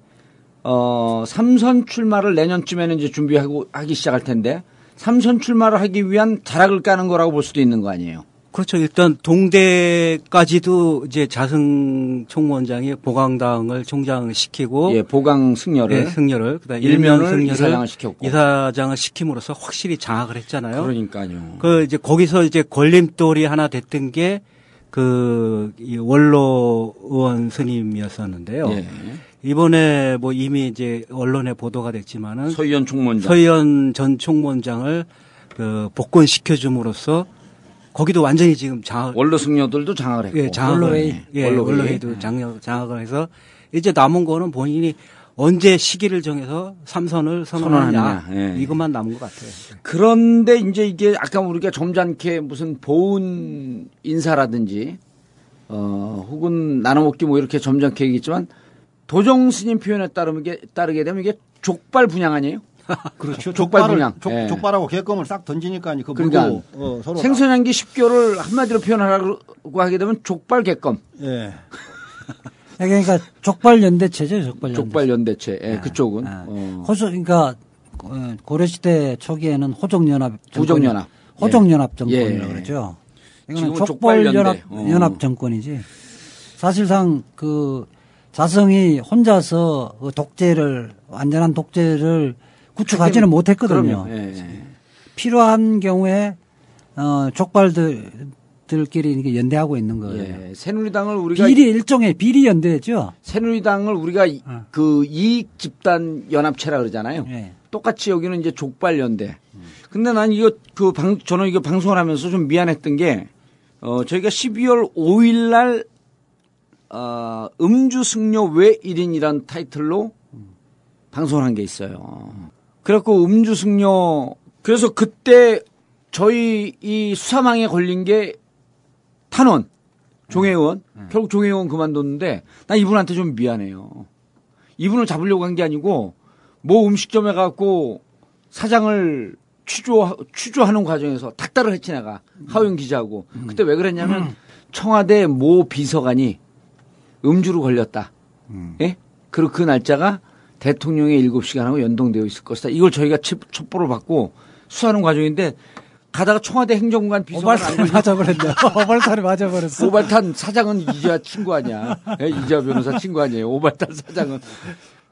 어 삼선 출마를 내년쯤에는 이제 준비하고 하기 시작할 텐데 삼선 출마를 하기 위한 자락을 까는 거라고 볼 수도 있는 거 아니에요. 그렇죠. 일단 동대까지도 이제 자승 총무원장이 보강당을 총장을 시키고 예, 보강 승려를 네, 승려를 그다음 일면 승려를 이사장을 시켰고. 이사장을 시킴으로써 확실히 장악을 했잖아요. 그러니까요. 그 이제 거기서 이제 걸림돌이 하나 됐던 게 그 원로 의원 스님이었었는데요. 예. 이번에 뭐 이미 이제 언론에 보도가 됐지만은 서희연 총무원장. 서희연 전 총무원장을 그 복권시켜 줌으로써 거기도 완전히 지금 장악 원로 승려들도 장악을 했고. 예, 장악을 원로회의. 예, 원로회의. 원로회의도 장악, 장악을 해서 이제 남은 거는 본인이 언제 시기를 정해서 삼선을 선언하냐, 예. 이것만 남은 것 같아요. 그런데 이제 이게 아까 우리가 점잖게 무슨 보훈 인사라든지 어 혹은 나눠먹기 뭐 이렇게 점잖게 얘기했지만 도정 스님 표현에 따르게 따르게 되면 이게 족발 분양 아니에요? 그렇죠. 족발 족발을- 분양. 족, 예. 족발하고 개껌을 싹 던지니까 그 그러니까 물고 어, 서로 생선향기 10개월을 한마디로 표현하라고 하게 되면 족발 개껌, 다- 예. 그러니까 족발 연대체죠, 족발 연대. 족발 연대체. 예, 그쪽은 아, 어. 호조 그러니까 어, 고려시대 초기에는 호족연합 부족연합. 호족연합 정권이라고 예. 그러죠. 지금은 이거는 족발. 족발 연합 어. 연합 정권이지. 사실상 그 자성이 혼자서 그 독재를 완전한 독재를 구축하지는 못했거든요. 예, 예. 필요한 경우에 어 족발들끼리 이렇게 연대하고 있는 거예요. 예. 새누리당을 우리가 비리 일종의 비리 연대죠. 새누리당을 우리가 이- 어. 그 이익 집단 연합체라 그러잖아요. 예. 똑같이 여기는 이제 족발 연대. 근데 난 이거 그 방, 저는 이거 방송을 하면서 좀 미안했던 게, 어, 저희가 12월 5일 날, 어, 음주 승려 왜 1인이란 타이틀로 방송을 한 게 있어요. 그래갖고 음주 승려, 그래서 그때 저희 이 수사망에 걸린 게 탄원, 종혜의원, 결국 종혜의원 그만뒀는데, 난 이분한테 좀 미안해요. 이분을 잡으려고 한 게 아니고 뭐 음식점에 가고 사장을 취조 취조하는 과정에서 닥달을 했지 내가. 하우영 기자하고. 그때 왜 그랬냐면 청와대 모 비서관이 음주로 걸렸다. 예? 그리고 그 날짜가 대통령의 7시간하고 연동되어 있을 것이다. 이걸 저희가 첩- 첩보를 받고 수사하는 과정인데 가다가 청와대 행정관 비서관 걸려 맞아버렸네. 오발탄에 맞아버렸어. 오발탄 사장은 이재하 친구 아니야. 예, 이재하 변호사 친구 아니에요. 오발탄 사장은.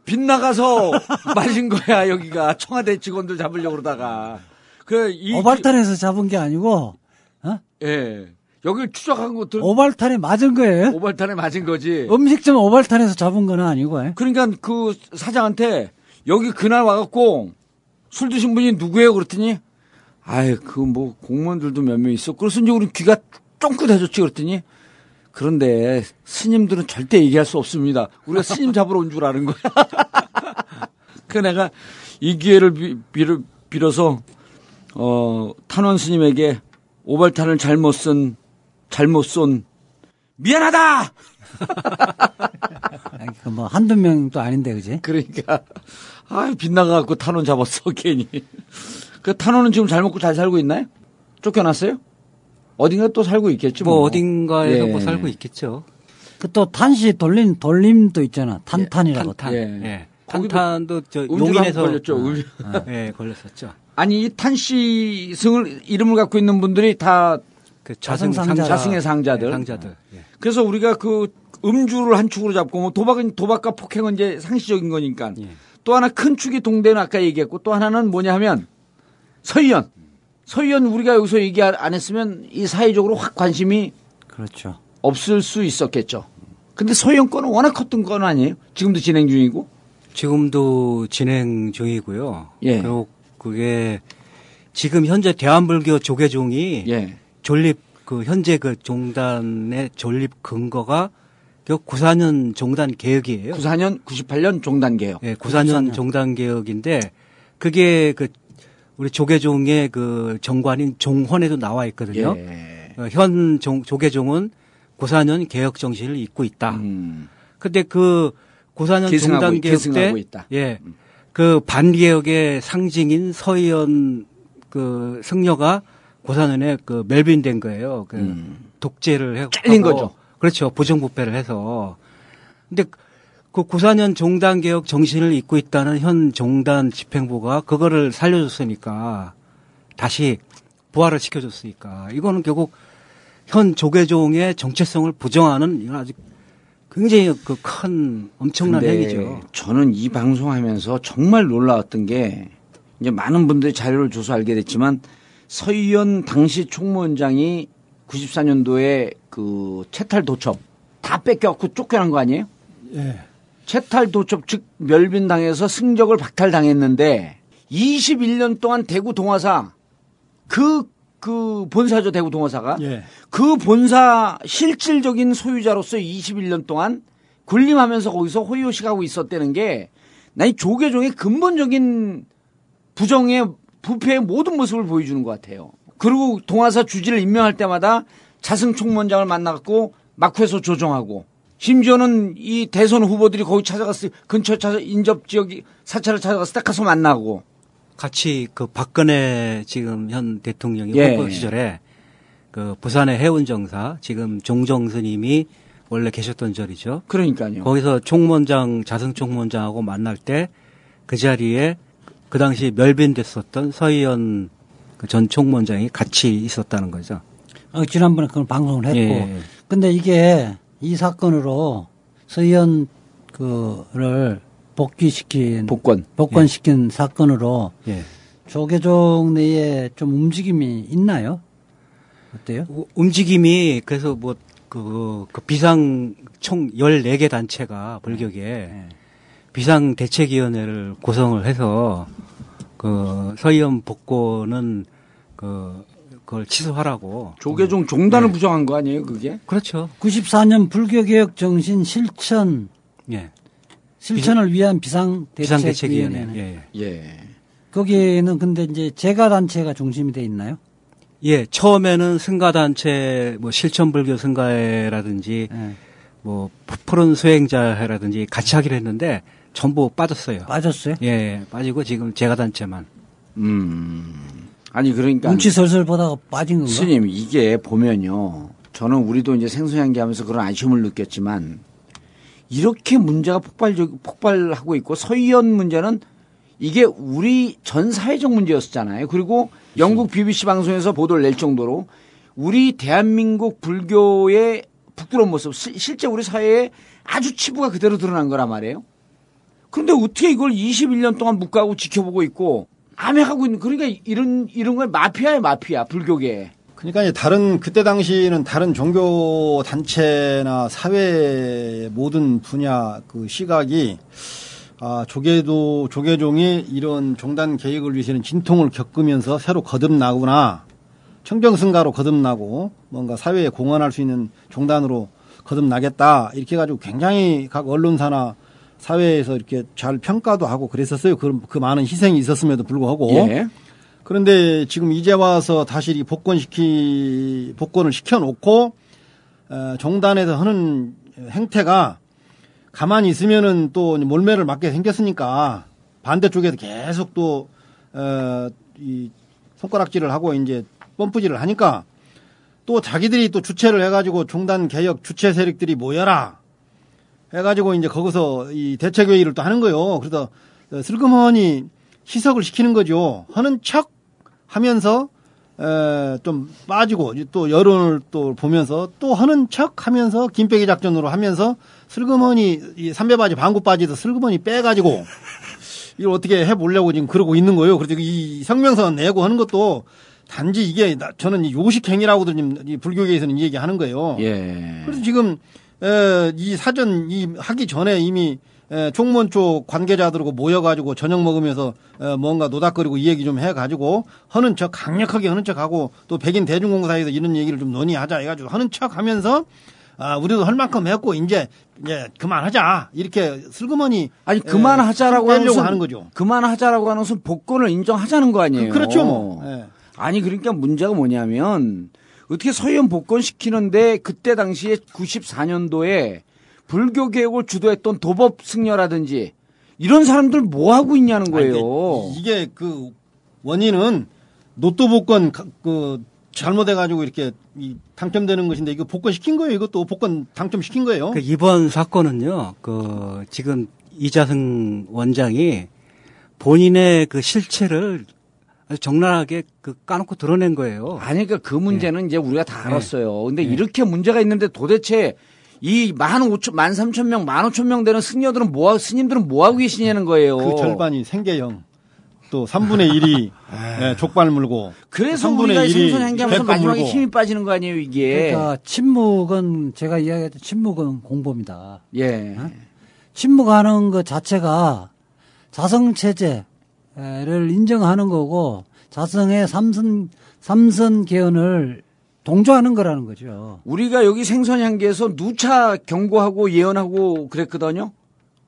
빗나가서 마신 거야, 여기가. 청와대 직원들 잡으려고 그러다가. 그, 이. 오발탄에서 잡은 게 아니고 어? 예. 여기 추적한 것들. 오발탄에 맞은 거예요. 오발탄에 맞은 거지. 음식점 오발탄에서 잡은 건 아니고. 예. 그러니까 그 사장한테 여기 그날 와갖고 술 드신 분이 누구예요? 그랬더니 아이, 그 뭐 공무원들도 몇 명 있어. 그래서 이제 우리 귀가 쫑긋해졌지. 그랬더니 그런데 스님들은 절대 얘기할 수 없습니다. 우리가 스님 잡으러 온 줄 아는 거야. 그 내가 이 기회를 비, 빌어, 빌어서 어, 탄원 스님에게 오발탄을 잘못 쓴 잘못 쏜 미안하다. 아니, 그뭐 한두 명도 아닌데 그지? 그러니까 아 빗나가갖고 탄원 잡았어 괜히. 그 탄원은 지금 잘 먹고 잘 살고 있나요? 쫓겨났어요? 어딘가 또 살고 있겠죠. 뭐 어딘가에서 예. 뭐 살고 있겠죠. 그 또 탄시 돌림 돌림도 있잖아. 탄탄이라고. 탄탄. 예. 예. 거기도 탄탄도 저 용인에서 걸렸죠. 어, 음. 예, 걸렸었죠. 아니 이 탄시 승을 이름을 갖고 있는 분들이 다 그 자승. 상자 자승의 상자들. 예, 상자들. 예. 그래서 우리가 그 음주를 한 축으로 잡고 뭐 도박은 도박과 폭행은 이제 상시적인 거니까 예. 또 하나 큰 축이 동대는 아까 얘기했고 또 하나는 뭐냐 하면 서희연. 서희연 우리가 여기서 얘기 안 했으면 이 사회적으로 확 관심이 그렇죠. 없을 수 있었겠죠. 근데 서희연 건은 워낙 컸던 건 아니에요? 지금도 진행 중이고. 지금도 진행 중이고요. 예. 그리고 그게 지금 현재 대한불교 조계종이 예. 존립 그 현재 그 종단의 존립 근거가 그 94년 종단 개혁이에요. 94년, 98년 종단 개혁. 예, 94년 종단 개혁인데 그게 그 우리 조계종의 그 정관인 종헌에도 나와 있거든요. 예. 어, 현 종, 조계종은 94년 개혁 정신을 잇고 있다. 음. 근데 그 94년 계승하고- 종단 개혁 때 있다. 예. 그 반개혁의 상징인 서희연 그 승려가 94년에 그 멜빈 된 거예요. 그 음. 독재를 해 잘린 거죠. 그렇죠. 부정부패를 해서. 근데 그 94년 종단 개혁 정신을 잇고 있다는 현 종단 집행부가 그거를 살려줬으니까 다시 부활을 시켜줬으니까 이거는 결국 현 조계종의 정체성을 부정하는 이건 아주 굉장히 그 큰 엄청난 행위죠. 저는 이 방송하면서 정말 놀라웠던 게 이제 많은 분들이 자료를 줘서 알게 됐지만 서희연 당시 총무원장이 94년도에 그 채탈 도첩 다 뺏겨갖고 쫓겨난 거 아니에요? 예. 채탈 도첩 즉 멸빈당해서 승적을 박탈당했는데 21년 동안 대구 동화사 그, 그 본사죠 대구 동화사가 예. 그 본사 실질적인 소유자로서 21년 동안 군림하면서 거기서 호의호식하고 있었다는 게, 나이 조계종의 근본적인 부정의 부패의 모든 모습을 보여주는 것 같아요. 그리고 동아사 주지를 임명할 때마다 자승 총무원장을 만나갖고 막회소 조정하고, 심지어는 이 대선 후보들이 거기 찾아갔을 근처 찾아 인접 지역이 사찰을 찾아갔을 때 가서 만나고, 같이 그 박근혜 지금 현 대통령이 예. 후보 시절에 그 부산의 해운 정사 지금 종정 스님이 원래 계셨던 자리죠. 그러니까요. 거기서 총무원장 자승 총무원장하고 만날 때 그 자리에 그 당시 멸빈됐었던 서희연 그전 총무원장이 같이 있었다는 거죠. 어, 지난번에 그걸 방송을 했고. 예. 근데 이게 이 사건으로 서희연 그를 복귀시킨 복권. 복권시킨 사건으로 예. 조계종 내에 좀 움직임이 있나요? 어때요? 우- 움직임이 그래서 뭐 그, 그 비상 총 14개 단체가 불격에 비상 대책위원회를 구성을 해서 그 서희연 복권은 그 그걸 취소하라고. 조계종 종단을 부정한 거 아니에요, 그게? 그렇죠. 94년 불교개혁 정신 실천 예. 실천을 위한 비상 비상 대책위원회. 대책위원회. 예. 예. 거기에는 근데 이제 재가 단체가 중심이 돼 있나요? 예, 처음에는 승가단체, 뭐 실천불교 승가회라든지, 예. 뭐 푸른 수행자회라든지 같이 하기로 했는데 전부 빠졌어요. 빠졌어요? 예, 예, 빠지고 지금 제가 단체만. 음. 아니, 그러니까. 눈치 설설 보다가 빠진 건가? 스님, 이게 보면요. 저는 우리도 이제 생소향기 하면서 그런 아쉬움을 느꼈지만, 이렇게 문제가 폭발적, 폭발하고 있고, 서희연 문제는 이게 우리 전 사회적 문제였었잖아요. 그리고 영국 BBC 방송에서 보도를 낼 정도로 우리 대한민국 불교의 부끄러운 모습, 시- 실제 우리 사회에 아주 치부가 그대로 드러난 거란 말이에요. 그런데 어떻게 이걸 21년 동안 묵과하고 지켜보고 있고, 암해하고 있는, 그러니까 이런, 이런 걸 마피아야, 마피아, 불교계. 그러니까 이제 다른 그때 당시에는 다른 종교 단체나 사회 모든 분야 그 시각이 아 조계도 조계종이 이런 종단 계획을 위해서는 진통을 겪으면서 새로 거듭나구나 청정승가로 거듭나고 뭔가 사회에 공헌할 수 있는 종단으로 거듭나겠다 이렇게 해가지고 굉장히 각 언론사나 사회에서 이렇게 잘 평가도 하고 그랬었어요. 그, 그 많은 희생이 있었음에도 불구하고 예. 그런데 지금 이제 와서 다시 이 복권시키 복권을 시켜놓고 어, 종단에서 하는 행태가 가만히 있으면은 또 몰매를 맞게 생겼으니까 반대쪽에서 계속 또이 손가락질을 하고 이제 펌프질을 하니까 또 자기들이 또 주최를 해가지고 종단 개혁 주최 세력들이 모여라 해가지고 이제 거기서 이 대책회의를 또 하는 거예요. 그래서 슬그머니 희석을 시키는 거죠. 하는 척 하면서 에, 좀 빠지고 이제 또 여론을 또 보면서 또 하는 척 하면서 김빼기 작전으로 하면서 슬그머니 이 삼배바지 방구바지도 슬그머니 빼가지고 이걸 어떻게 해보려고 지금 그러고 있는 거예요. 그래서 이 성명서 내고 하는 것도 단지 이게 나- 저는 이 요식행위라고도 지금 이 불교계에서는 이 얘기 하는 거예요. 예. 그래서 지금 에, 이 사전 이 하기 전에 이미 에, 총무원 쪽 관계자들하고 모여가지고 저녁 먹으면서 에, 뭔가 노닥거리고 이 얘기 좀 해가지고 하는 척 강력하게 하는 척하고 또 백인 대중공사에서 이런 얘기를 좀 논의하자 해가지고 하는 척하면서 아 우리도 할 만큼 했고 이제 이제 그만하자 이렇게 슬그머니 아니 에, 그만하자라고 하는 것은 하는 거죠. 그만하자라고 하는 것은 복권을 인정하자는 거 아니에요. 그, 렇죠 뭐. 예. 아니 그러니까 문제가 뭐냐면 어떻게 서현 복권 시키는데 그때 당시에 94년도에 불교 개혁을 주도했던 도법 승려라든지 이런 사람들 뭐 하고 있냐는 아니, 거예요. 근데 이게 그 원인은 로또 복권 가- 그 잘못해가지고 이렇게 이 당첨되는 것인데 이거 복권 시킨 거예요. 이것도 복권 당첨 시킨 거예요. 그 이번 사건은요, 그 지금 이자승 원장이 본인의 그 실체를 아주 적나라하게 그 까놓고 드러낸 거예요. 아니 그러니까 그 문제는 이제 우리가 다 네. 알았어요. 근데 이렇게 문제가 있는데 도대체 이만 오천 만 삼천 명, 만 오천 명 되는 승려들은 뭐 하고 스님들은 뭐 하고 계시냐는 거예요. 그 절반이 생계형. 또 3분의 1이 예, 족발 물고. 그래서 3분의 우리가 1이 생선향기하면서 배꼽 마지막에 물고. 힘이 빠지는 거 아니에요 이게. 그러니까 침묵은 제가 이야기했던 침묵은 공범이다. 예. 침묵하는 것 자체가 자성 체제 를 인정하는 거고 자성의 삼선 삼선 개헌을 동조하는 거라는 거죠. 우리가 여기 생선향기에서 누차 경고하고 예언하고 그랬거든요.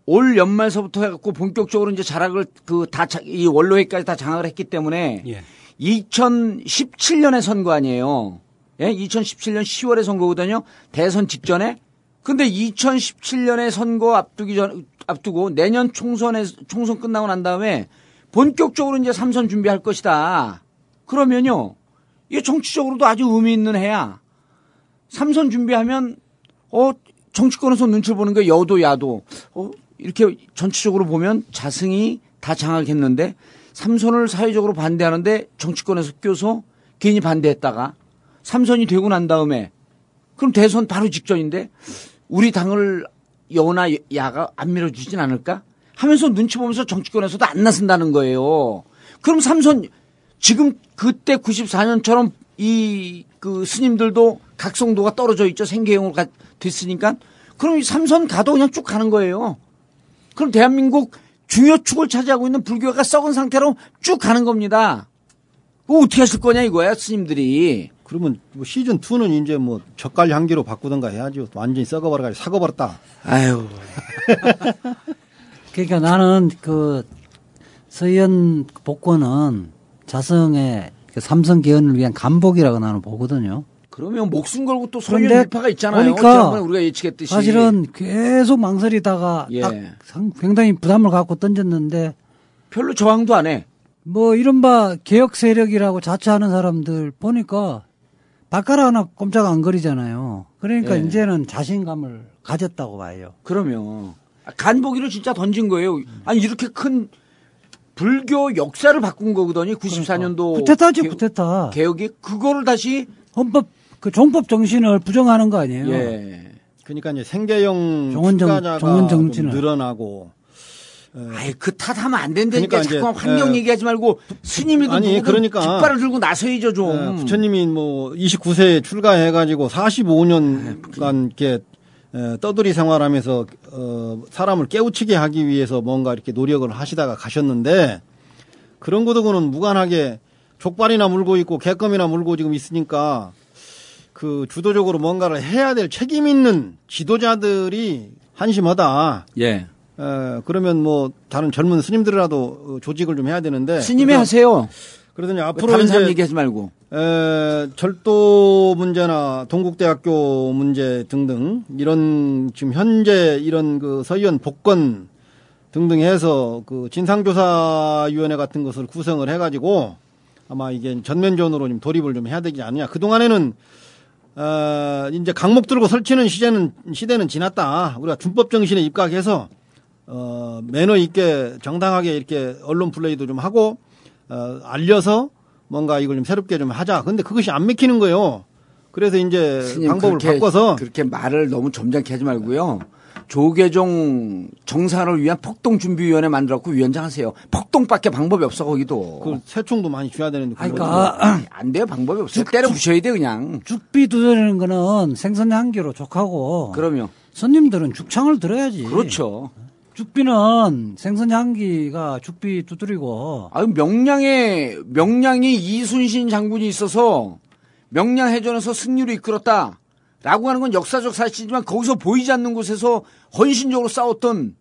올 연말서부터 해갖고 본격적으로 이제 자락을 그 다 이 원로회까지 다 장악을 했기 때문에 예. 2017년에 선거 아니에요. 예, 2017년 10월에 선거거든요. 대선 직전에. 근데 2017년에 선거 앞두기 전 앞두고 내년 총선에 총선 끝나고 난 다음에 본격적으로 이제 삼선 준비할 것이다. 그러면요. 이게 정치적으로도 아주 의미 있는 해야. 삼선 준비하면 어 정치권에서 눈치를 보는 게 여도 야도 어 이렇게 전체적으로 보면 자승이 다 장악했는데 삼선을 사회적으로 반대하는데 정치권에서 껴서 괜히 반대했다가 삼선이 되고 난 다음에 그럼 대선 바로 직전인데 우리 당을 여나 야가 안 밀어주진 않을까 하면서 눈치 보면서 정치권에서도 안 나선다는 거예요. 그럼 삼선 지금 그때 94년처럼 이 그 스님들도 각성도가 떨어져 있죠. 생계형으로 가- 됐으니까. 그럼 이 삼선 가도 그냥 쭉 가는 거예요. 그럼 대한민국 중요 축을 차지하고 있는 불교가 썩은 상태로 쭉 가는 겁니다. 그거 어떻게 하실 거냐 이거야, 스님들이. 그러면 뭐 시즌 2는 이제 뭐 젓갈 향기로 바꾸던가 해야죠. 완전히 썩어버려가지고 사고버렸다. 아유. 그러니까 나는 그 서현 복권은 자성의 그 삼성 개헌을 위한 간복이라고 나는 보거든요. 그러면 목숨 걸고 또 그런데 일파가 있잖아요. 지난번에 우리가 예측했듯이. 사실은 계속 망설이다가 예. 딱 상- 굉장히 부담을 갖고 던졌는데 별로 저항도 안 해. 뭐 이른바 개혁 세력이라고 자처하는 사람들 보니까 발가락 하나 꼼짝 안 거리잖아요. 그러니까 예. 이제는 자신감을 가졌다고 봐요. 그러면 아, 간보기를 진짜 던진 거예요. 아니 이렇게 큰 불교 역사를 바꾼 거거든요. 94년도 쿠데타죠, 개- 쿠데타. 개혁이 그거를 다시 헌법 그 종법 정신을 부정하는 거 아니에요? 예. 그러니까 이제 생계형 종원정- 투자자가 종원 좀 정치는. 늘어나고 아이 그 탓하면 안 된다니까 그러니까 이제, 자꾸 환경 예. 얘기하지 말고 스님이든 아니, 그러니까. 깃발을 들고 나서야죠 좀. 예, 부처님이 뭐 29세에 출가해가지고 45년간 이렇게 에, 떠돌이 생활하면서 어, 사람을 깨우치게 하기 위해서 뭔가 이렇게 노력을 하시다가 가셨는데 그런 거도고는 무관하게 족발이나 물고 있고 개껌이나 물고 지금 있으니까 그 주도적으로 뭔가를 해야 될 책임 있는 지도자들이 한심하다. 예. 에, 그러면 뭐 다른 젊은 스님들이라도 어, 조직을 좀 해야 되는데 스님이 하세요. 그러더니 앞으로 다른 사람 얘기하지 말고. 에, 절도 문제나 동국대학교 문제 등등 이런 지금 현재 이런 그 서의원 복권 등등 해서 그 진상조사위원회 같은 것을 구성을 해가지고 아마 이게 전면전으로 좀 돌입을 좀 해야 되지 않느냐. 그동안에는 어, 이제 강목 들고 설치는 시대는 시대는 지났다. 우리가 준법 정신에 입각해서 어, 매너 있게 정당하게 이렇게 언론 플레이도 좀 하고 어, 알려서 뭔가 이걸 좀 새롭게 좀 하자. 근데 그것이 안 맥히는 거예요. 그래서 이제 스님, 방법을 그렇게, 바꿔서 그렇게 말을 너무 점잖게 하지 말고요. 조계종 정산을 위한 폭동 준비위원회 만들었고 위원장 하세요. 폭동밖에 방법이 없어 거기도. 그 새총도 많이 줘야 되는데 그러니까 안 돼요 방법이 없어요. 때려 부셔야 돼 그냥. 죽비 두드리는 거는 생선 향기로 족하고 그럼요. 손님들은 죽창을 들어야지. 그렇죠. 죽비는 생선 향기가 죽비 두드리고 아유 명량에 명량이 이순신 장군이 있어서 명량 해전에서 승리로 이끌었다. 라고 하는 건 역사적 사실이지만 거기서 보이지 않는 곳에서 헌신적으로 싸웠던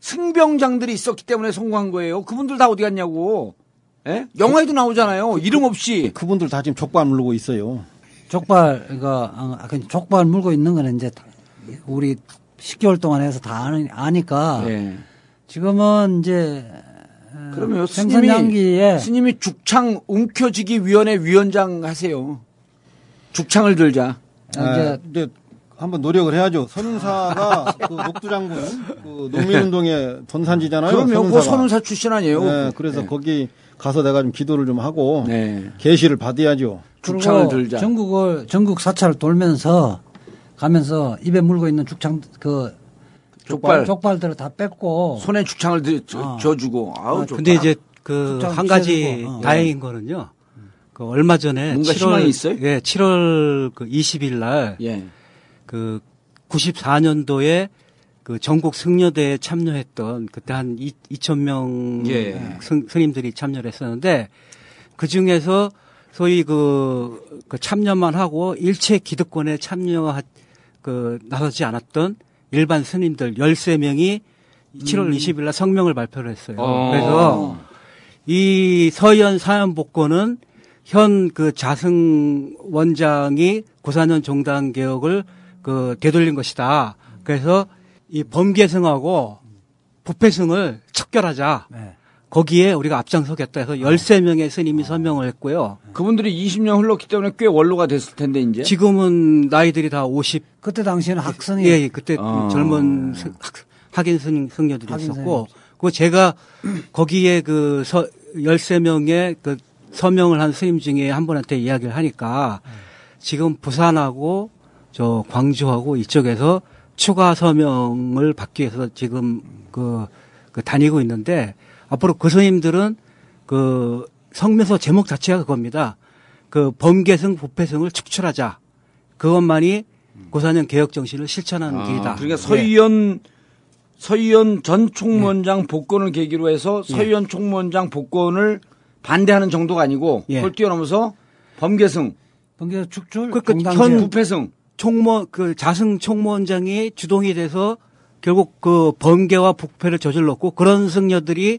승병장들이 있었기 때문에 성공한 거예요. 그분들 다 어디 갔냐고. 예? 영화에도 나오잖아요. 이름 없이. 그분들 다 지금 족발 물고 있어요. 족발 이거 아, 그 족발 물고 있는 거는 이제 다- 우리 10개월 동안 해서 다 아니, 아니까 예. 지금은 이제 그러면 생선 스님이 향기에 스님이 죽창 움켜쥐기 위원회 위원장 하세요. 죽창을 들자. 아, 이제 이제 한번 노력을 해야죠. 선운사가 그 녹두 장군 그 농민운동의 전산지잖아요. 그러면 그 선운사가. 선운사 출신 아니에요. 네, 그래서 거기 가서 내가 좀 기도를 좀 하고 네. 계시를 받아야죠. 죽창을 들자. 전국을 전국 사찰을 돌면서 가면서 입에 물고 있는 죽창 그 족발. 족발들을 다 뺏고 손에 죽창을 들, 저, 어. 져주고. 아우, 좋다. 근데 이제 그 한 가지 어. 다행인 거는요. 그 얼마 전에 뭔가 7월 희망이 있어요? 예, 7월 그 20일 날 예. 그 94년도에 그 전국 승려대회에 참여했던 그때 한 2, 2천 명 예. 스, 스님들이 참여를 했었는데 그 중에서 소위 그, 그 참여만 하고 일체 기득권에 참여 그 나서지 않았던 일반 스님들 13명이 7월 20일 날 성명을 발표를 했어요. 어. 그래서 이 서현 사연 복권은 현 그 자승 원장이 고사년 종단 개혁을 그 되돌린 것이다. 그래서 이 범계승하고 부패승을 척결하자. 네. 거기에 우리가 앞장서겠다 해서 13명의 스님이 서명을 했고요. 그분들이 20년 흘렀기 때문에 꽤 원로가 됐을 텐데, 이제. 지금은 나이들이 다 50, 그때 당시에는 학생이 예, 예, 그때 아. 젊은 스- 학, 학인 승, 승려들이 학인 있었고, 그 제가 거기에 그 서, 13명의 그 서명을 한 스님 중에 한 분한테 이야기를 하니까 지금 부산하고 저 광주하고 이쪽에서 추가 서명을 받기 위해서 지금 그, 그 다니고 있는데 앞으로 그 스님들은 그 성명서 제목 자체가 그겁니다. 그 범계승 부패승을 축출하자. 그것만이 고사년 개혁 정신을 실천하는 아, 길이다. 그러니까 예. 서희연 서희연 전 총무원장 복권을 계기로 해서 서희연 총무원장 복권을 반대하는 정도가 아니고 예. 그걸 뛰어넘어서 범계승, 번개 축출 그러니까 현 부패승 총무 그 자승 총무원장이 주동이 돼서 결국 그 범계와 부패를 저질렀고 그런 승려들이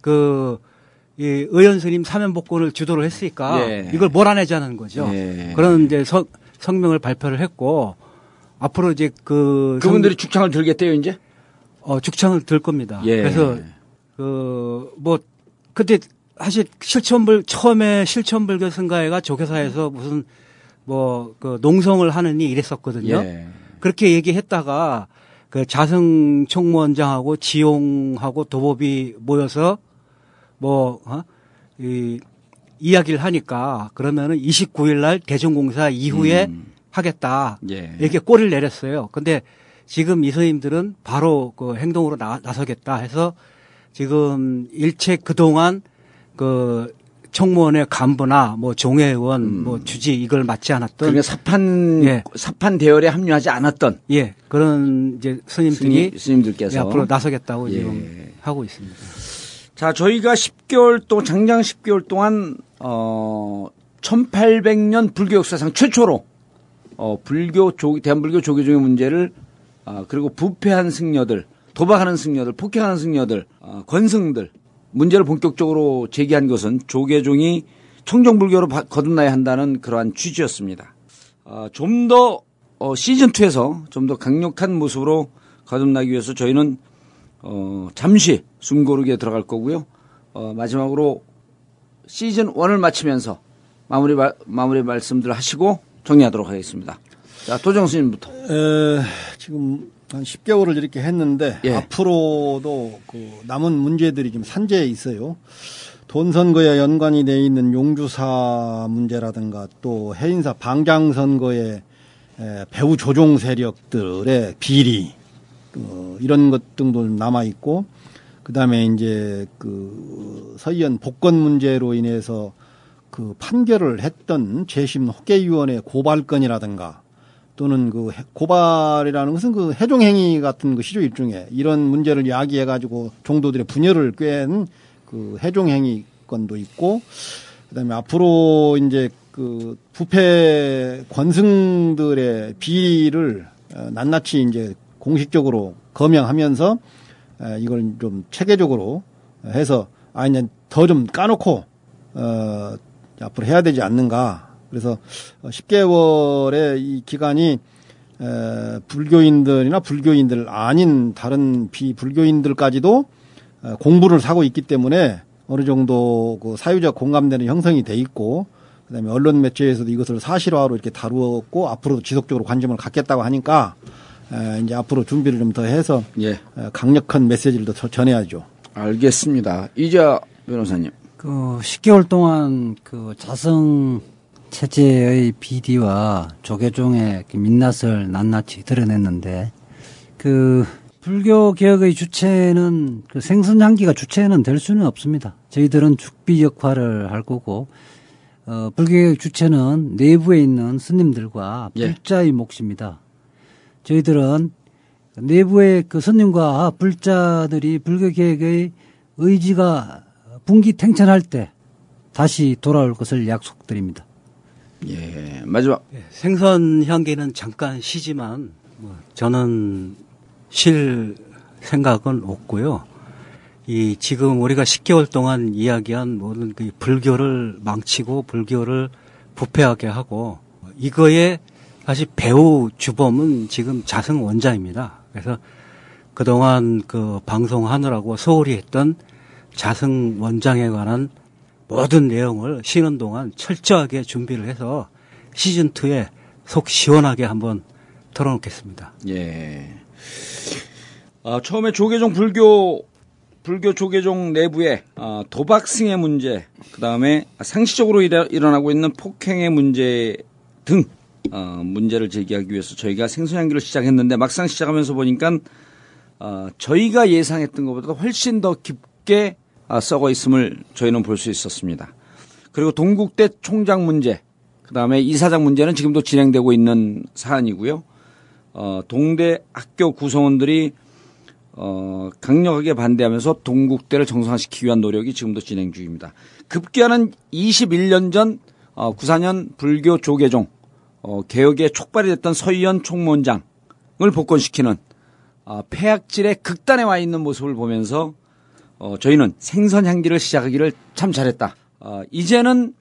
그 이 의원 스님 사면 복권을 주도를 했으니까 예. 이걸 몰아내자는 거죠. 예. 그런 이제 서, 성명을 발표를 했고 앞으로 이제 그 그분들이 죽창을 들겠대요 이제. 성- 어, 죽창을 들 겁니다. 예. 그래서 그 뭐 그때 사실 실천불 처음에 실천불교 승가회가 조교사에서 무슨 뭐 그 농성을 하느니 이랬었거든요. 예. 그렇게 얘기했다가 그 자승 총무원장하고 지용하고 도법이 모여서 뭐, 어? 이, 이야기를 하니까 그러면은 29일 날 대전공사 이후에 음. 하겠다. 예. 이렇게 꼬리를 내렸어요. 근데 지금 이 스님들은 바로 그 행동으로 나, 나서겠다 해서 지금 일체 그동안 그 청무원의 간부나 뭐 종회의원 뭐 주지 이걸 맡지 않았던 그러니까 사판 예. 사판 대열에 합류하지 않았던 예 그런 이제 스님들이 스님, 스님들께서 예, 앞으로 나서겠다고 예. 지금 하고 있습니다. 자, 저희가 10개월 동안, 장장 10개월 동안, 어, 1800년 불교 역사상 최초로, 어, 불교, 조, 대한불교 조계종의 문제를, 아, 그리고 부패한 승려들, 도박하는 승려들, 폭행하는 승려들, 어, 권승들, 문제를 본격적으로 제기한 것은 조계종이 청정불교로 바- 거듭나야 한다는 그러한 취지였습니다. 어, 좀 더, 어, 시즌2에서 좀 더 강력한 모습으로 거듭나기 위해서 저희는 어, 잠시 숨 고르게 들어갈 거고요. 어, 마지막으로 시즌 1을 마치면서 마무리, 말- 마무리 말씀들 하시고 정리하도록 하겠습니다. 자, 도정 스님부터. 에, 지금 한 10개월을 이렇게 했는데 예. 앞으로도 그 남은 문제들이 좀 산재해 있어요. 돈 선거에 연관이 돼 있는 용주사 문제라든가 또 해인사 방장 선거에 에, 배후 조종 세력들의 비리 어, 이런 것 등도 남아 있고 그다음에 이제 그 서희연 복권 문제로 인해서 그 판결을 했던 재심 호계위원회 고발건이라든가 또는 그 해- 고발이라는 것은 그 해종행위 같은 것이죠 일종의 이런 문제를 야기해 가지고 종도들의 분열을 꾀는 그 해종행위 건도 있고 그다음에 앞으로 이제 그 부패 권승들의 비리를 어, 낱낱이 이제 공식적으로 검명하면서 에, 이걸 좀 체계적으로 해서 아니 더좀 까놓고 어 앞으로 해야 되지 않는가. 그래서 10개월의 이 기간이 에, 불교인들이나 불교인들 아닌 다른 비불교인들까지도 어, 공부를 사고 있기 때문에 어느 정도 그 사유적 공감대는 형성이 돼 있고 그다음에 언론 매체에서도 이것을 사실화로 이렇게 다루었고 앞으로도 지속적으로 관심을 갖겠다고 하니까 에, 이제 앞으로 준비를 좀 더 해서 예. 에, 강력한 메시지를 더 전해야죠. 알겠습니다. 이자 변호사님. 그 10개월 동안 그 자성 체제의 비리와 조계종의 그 민낯을 낱낱이 드러냈는데 그 불교 개혁의 주체는 그 생선 향기가 주체는 될 수는 없습니다. 저희들은 죽비 역할을 할 거고 어, 불교 개혁 주체는 내부에 있는 스님들과 예. 불자의 몫입니다. 저희들은 내부의 그 스님과 불자들이 불교개혁의 의지가 분기탱천할 때 다시 돌아올 것을 약속드립니다. 예. 마지막. 예, 생선 향기는 잠깐 쉬지만 뭐 저는 쉴 생각은 없고요. 이 지금 우리가 10개월 동안 이야기한 모든 그 불교를 망치고 불교를 부패하게 하고 이거에 사실 배우 주범은 지금 자승 원장입니다. 그래서 그동안 그 방송하느라고 소홀히 했던 자승 원장에 관한 모든 내용을 쉬는 동안 철저하게 준비를 해서 시즌 2에 속 시원하게 한번 털어놓겠습니다. 예. 아, 처음에 조계종 불교 불교 조계종 내부의 아, 도박 승의 문제, 그 다음에 상시적으로 일어, 일어나고 있는 폭행의 문제 등 어, 문제를 제기하기 위해서 저희가 생선향기를 시작했는데 막상 시작하면서 보니까 어, 저희가 예상했던 것보다 훨씬 더 깊게 아, 썩어 있음을 저희는 볼 수 있었습니다. 그리고 동국대 총장 문제, 그 다음에 이사장 문제는 지금도 진행되고 있는 사안이고요. 어, 동대 학교 구성원들이 어, 강력하게 반대하면서 동국대를 정상화시키기 위한 노력이 지금도 진행 중입니다. 급기야는 21년 전 어, 94년 불교 조계종 어, 개혁에 촉발이 됐던 서희연 총무원장을 복권시키는 어, 폐악질의 극단에 와 있는 모습을 보면서 어, 저희는 생선 향기를 시작하기를 참 잘했다. 어, 이제는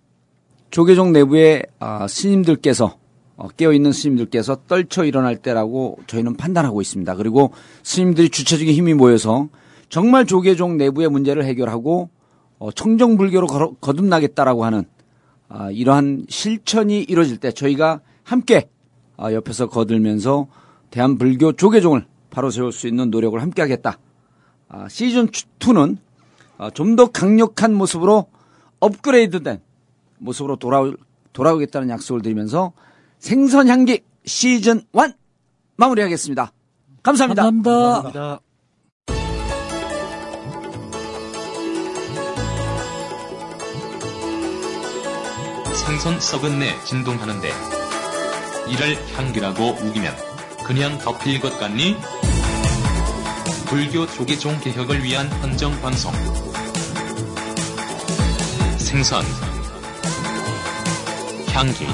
조계종 내부의 아, 스님들께서 어, 깨어있는 스님들께서 떨쳐 일어날 때라고 저희는 판단하고 있습니다. 그리고 스님들이 주체적인 힘이 모여서 정말 조계종 내부의 문제를 해결하고 어, 청정불교로 거듭나겠다라고 하는 아, 이러한 실천이 이루어질 때 저희가 함께 아, 옆에서 거들면서 대한불교 조계종을 바로 세울 수 있는 노력을 함께 하겠다. 아, 시즌 2는 좀 더 강력한 모습으로 업그레이드된 모습으로 돌아오, 돌아오겠다는 약속을 드리면서 생선향기 시즌 1 마무리하겠습니다. 감사합니다. 감사합니다. 생선 썩은 내 진동하는데 이를 향기라고 우기면 그냥 덮일 것 같니? 불교 조계종 개혁을 위한 헌정 방송. 생선. 향기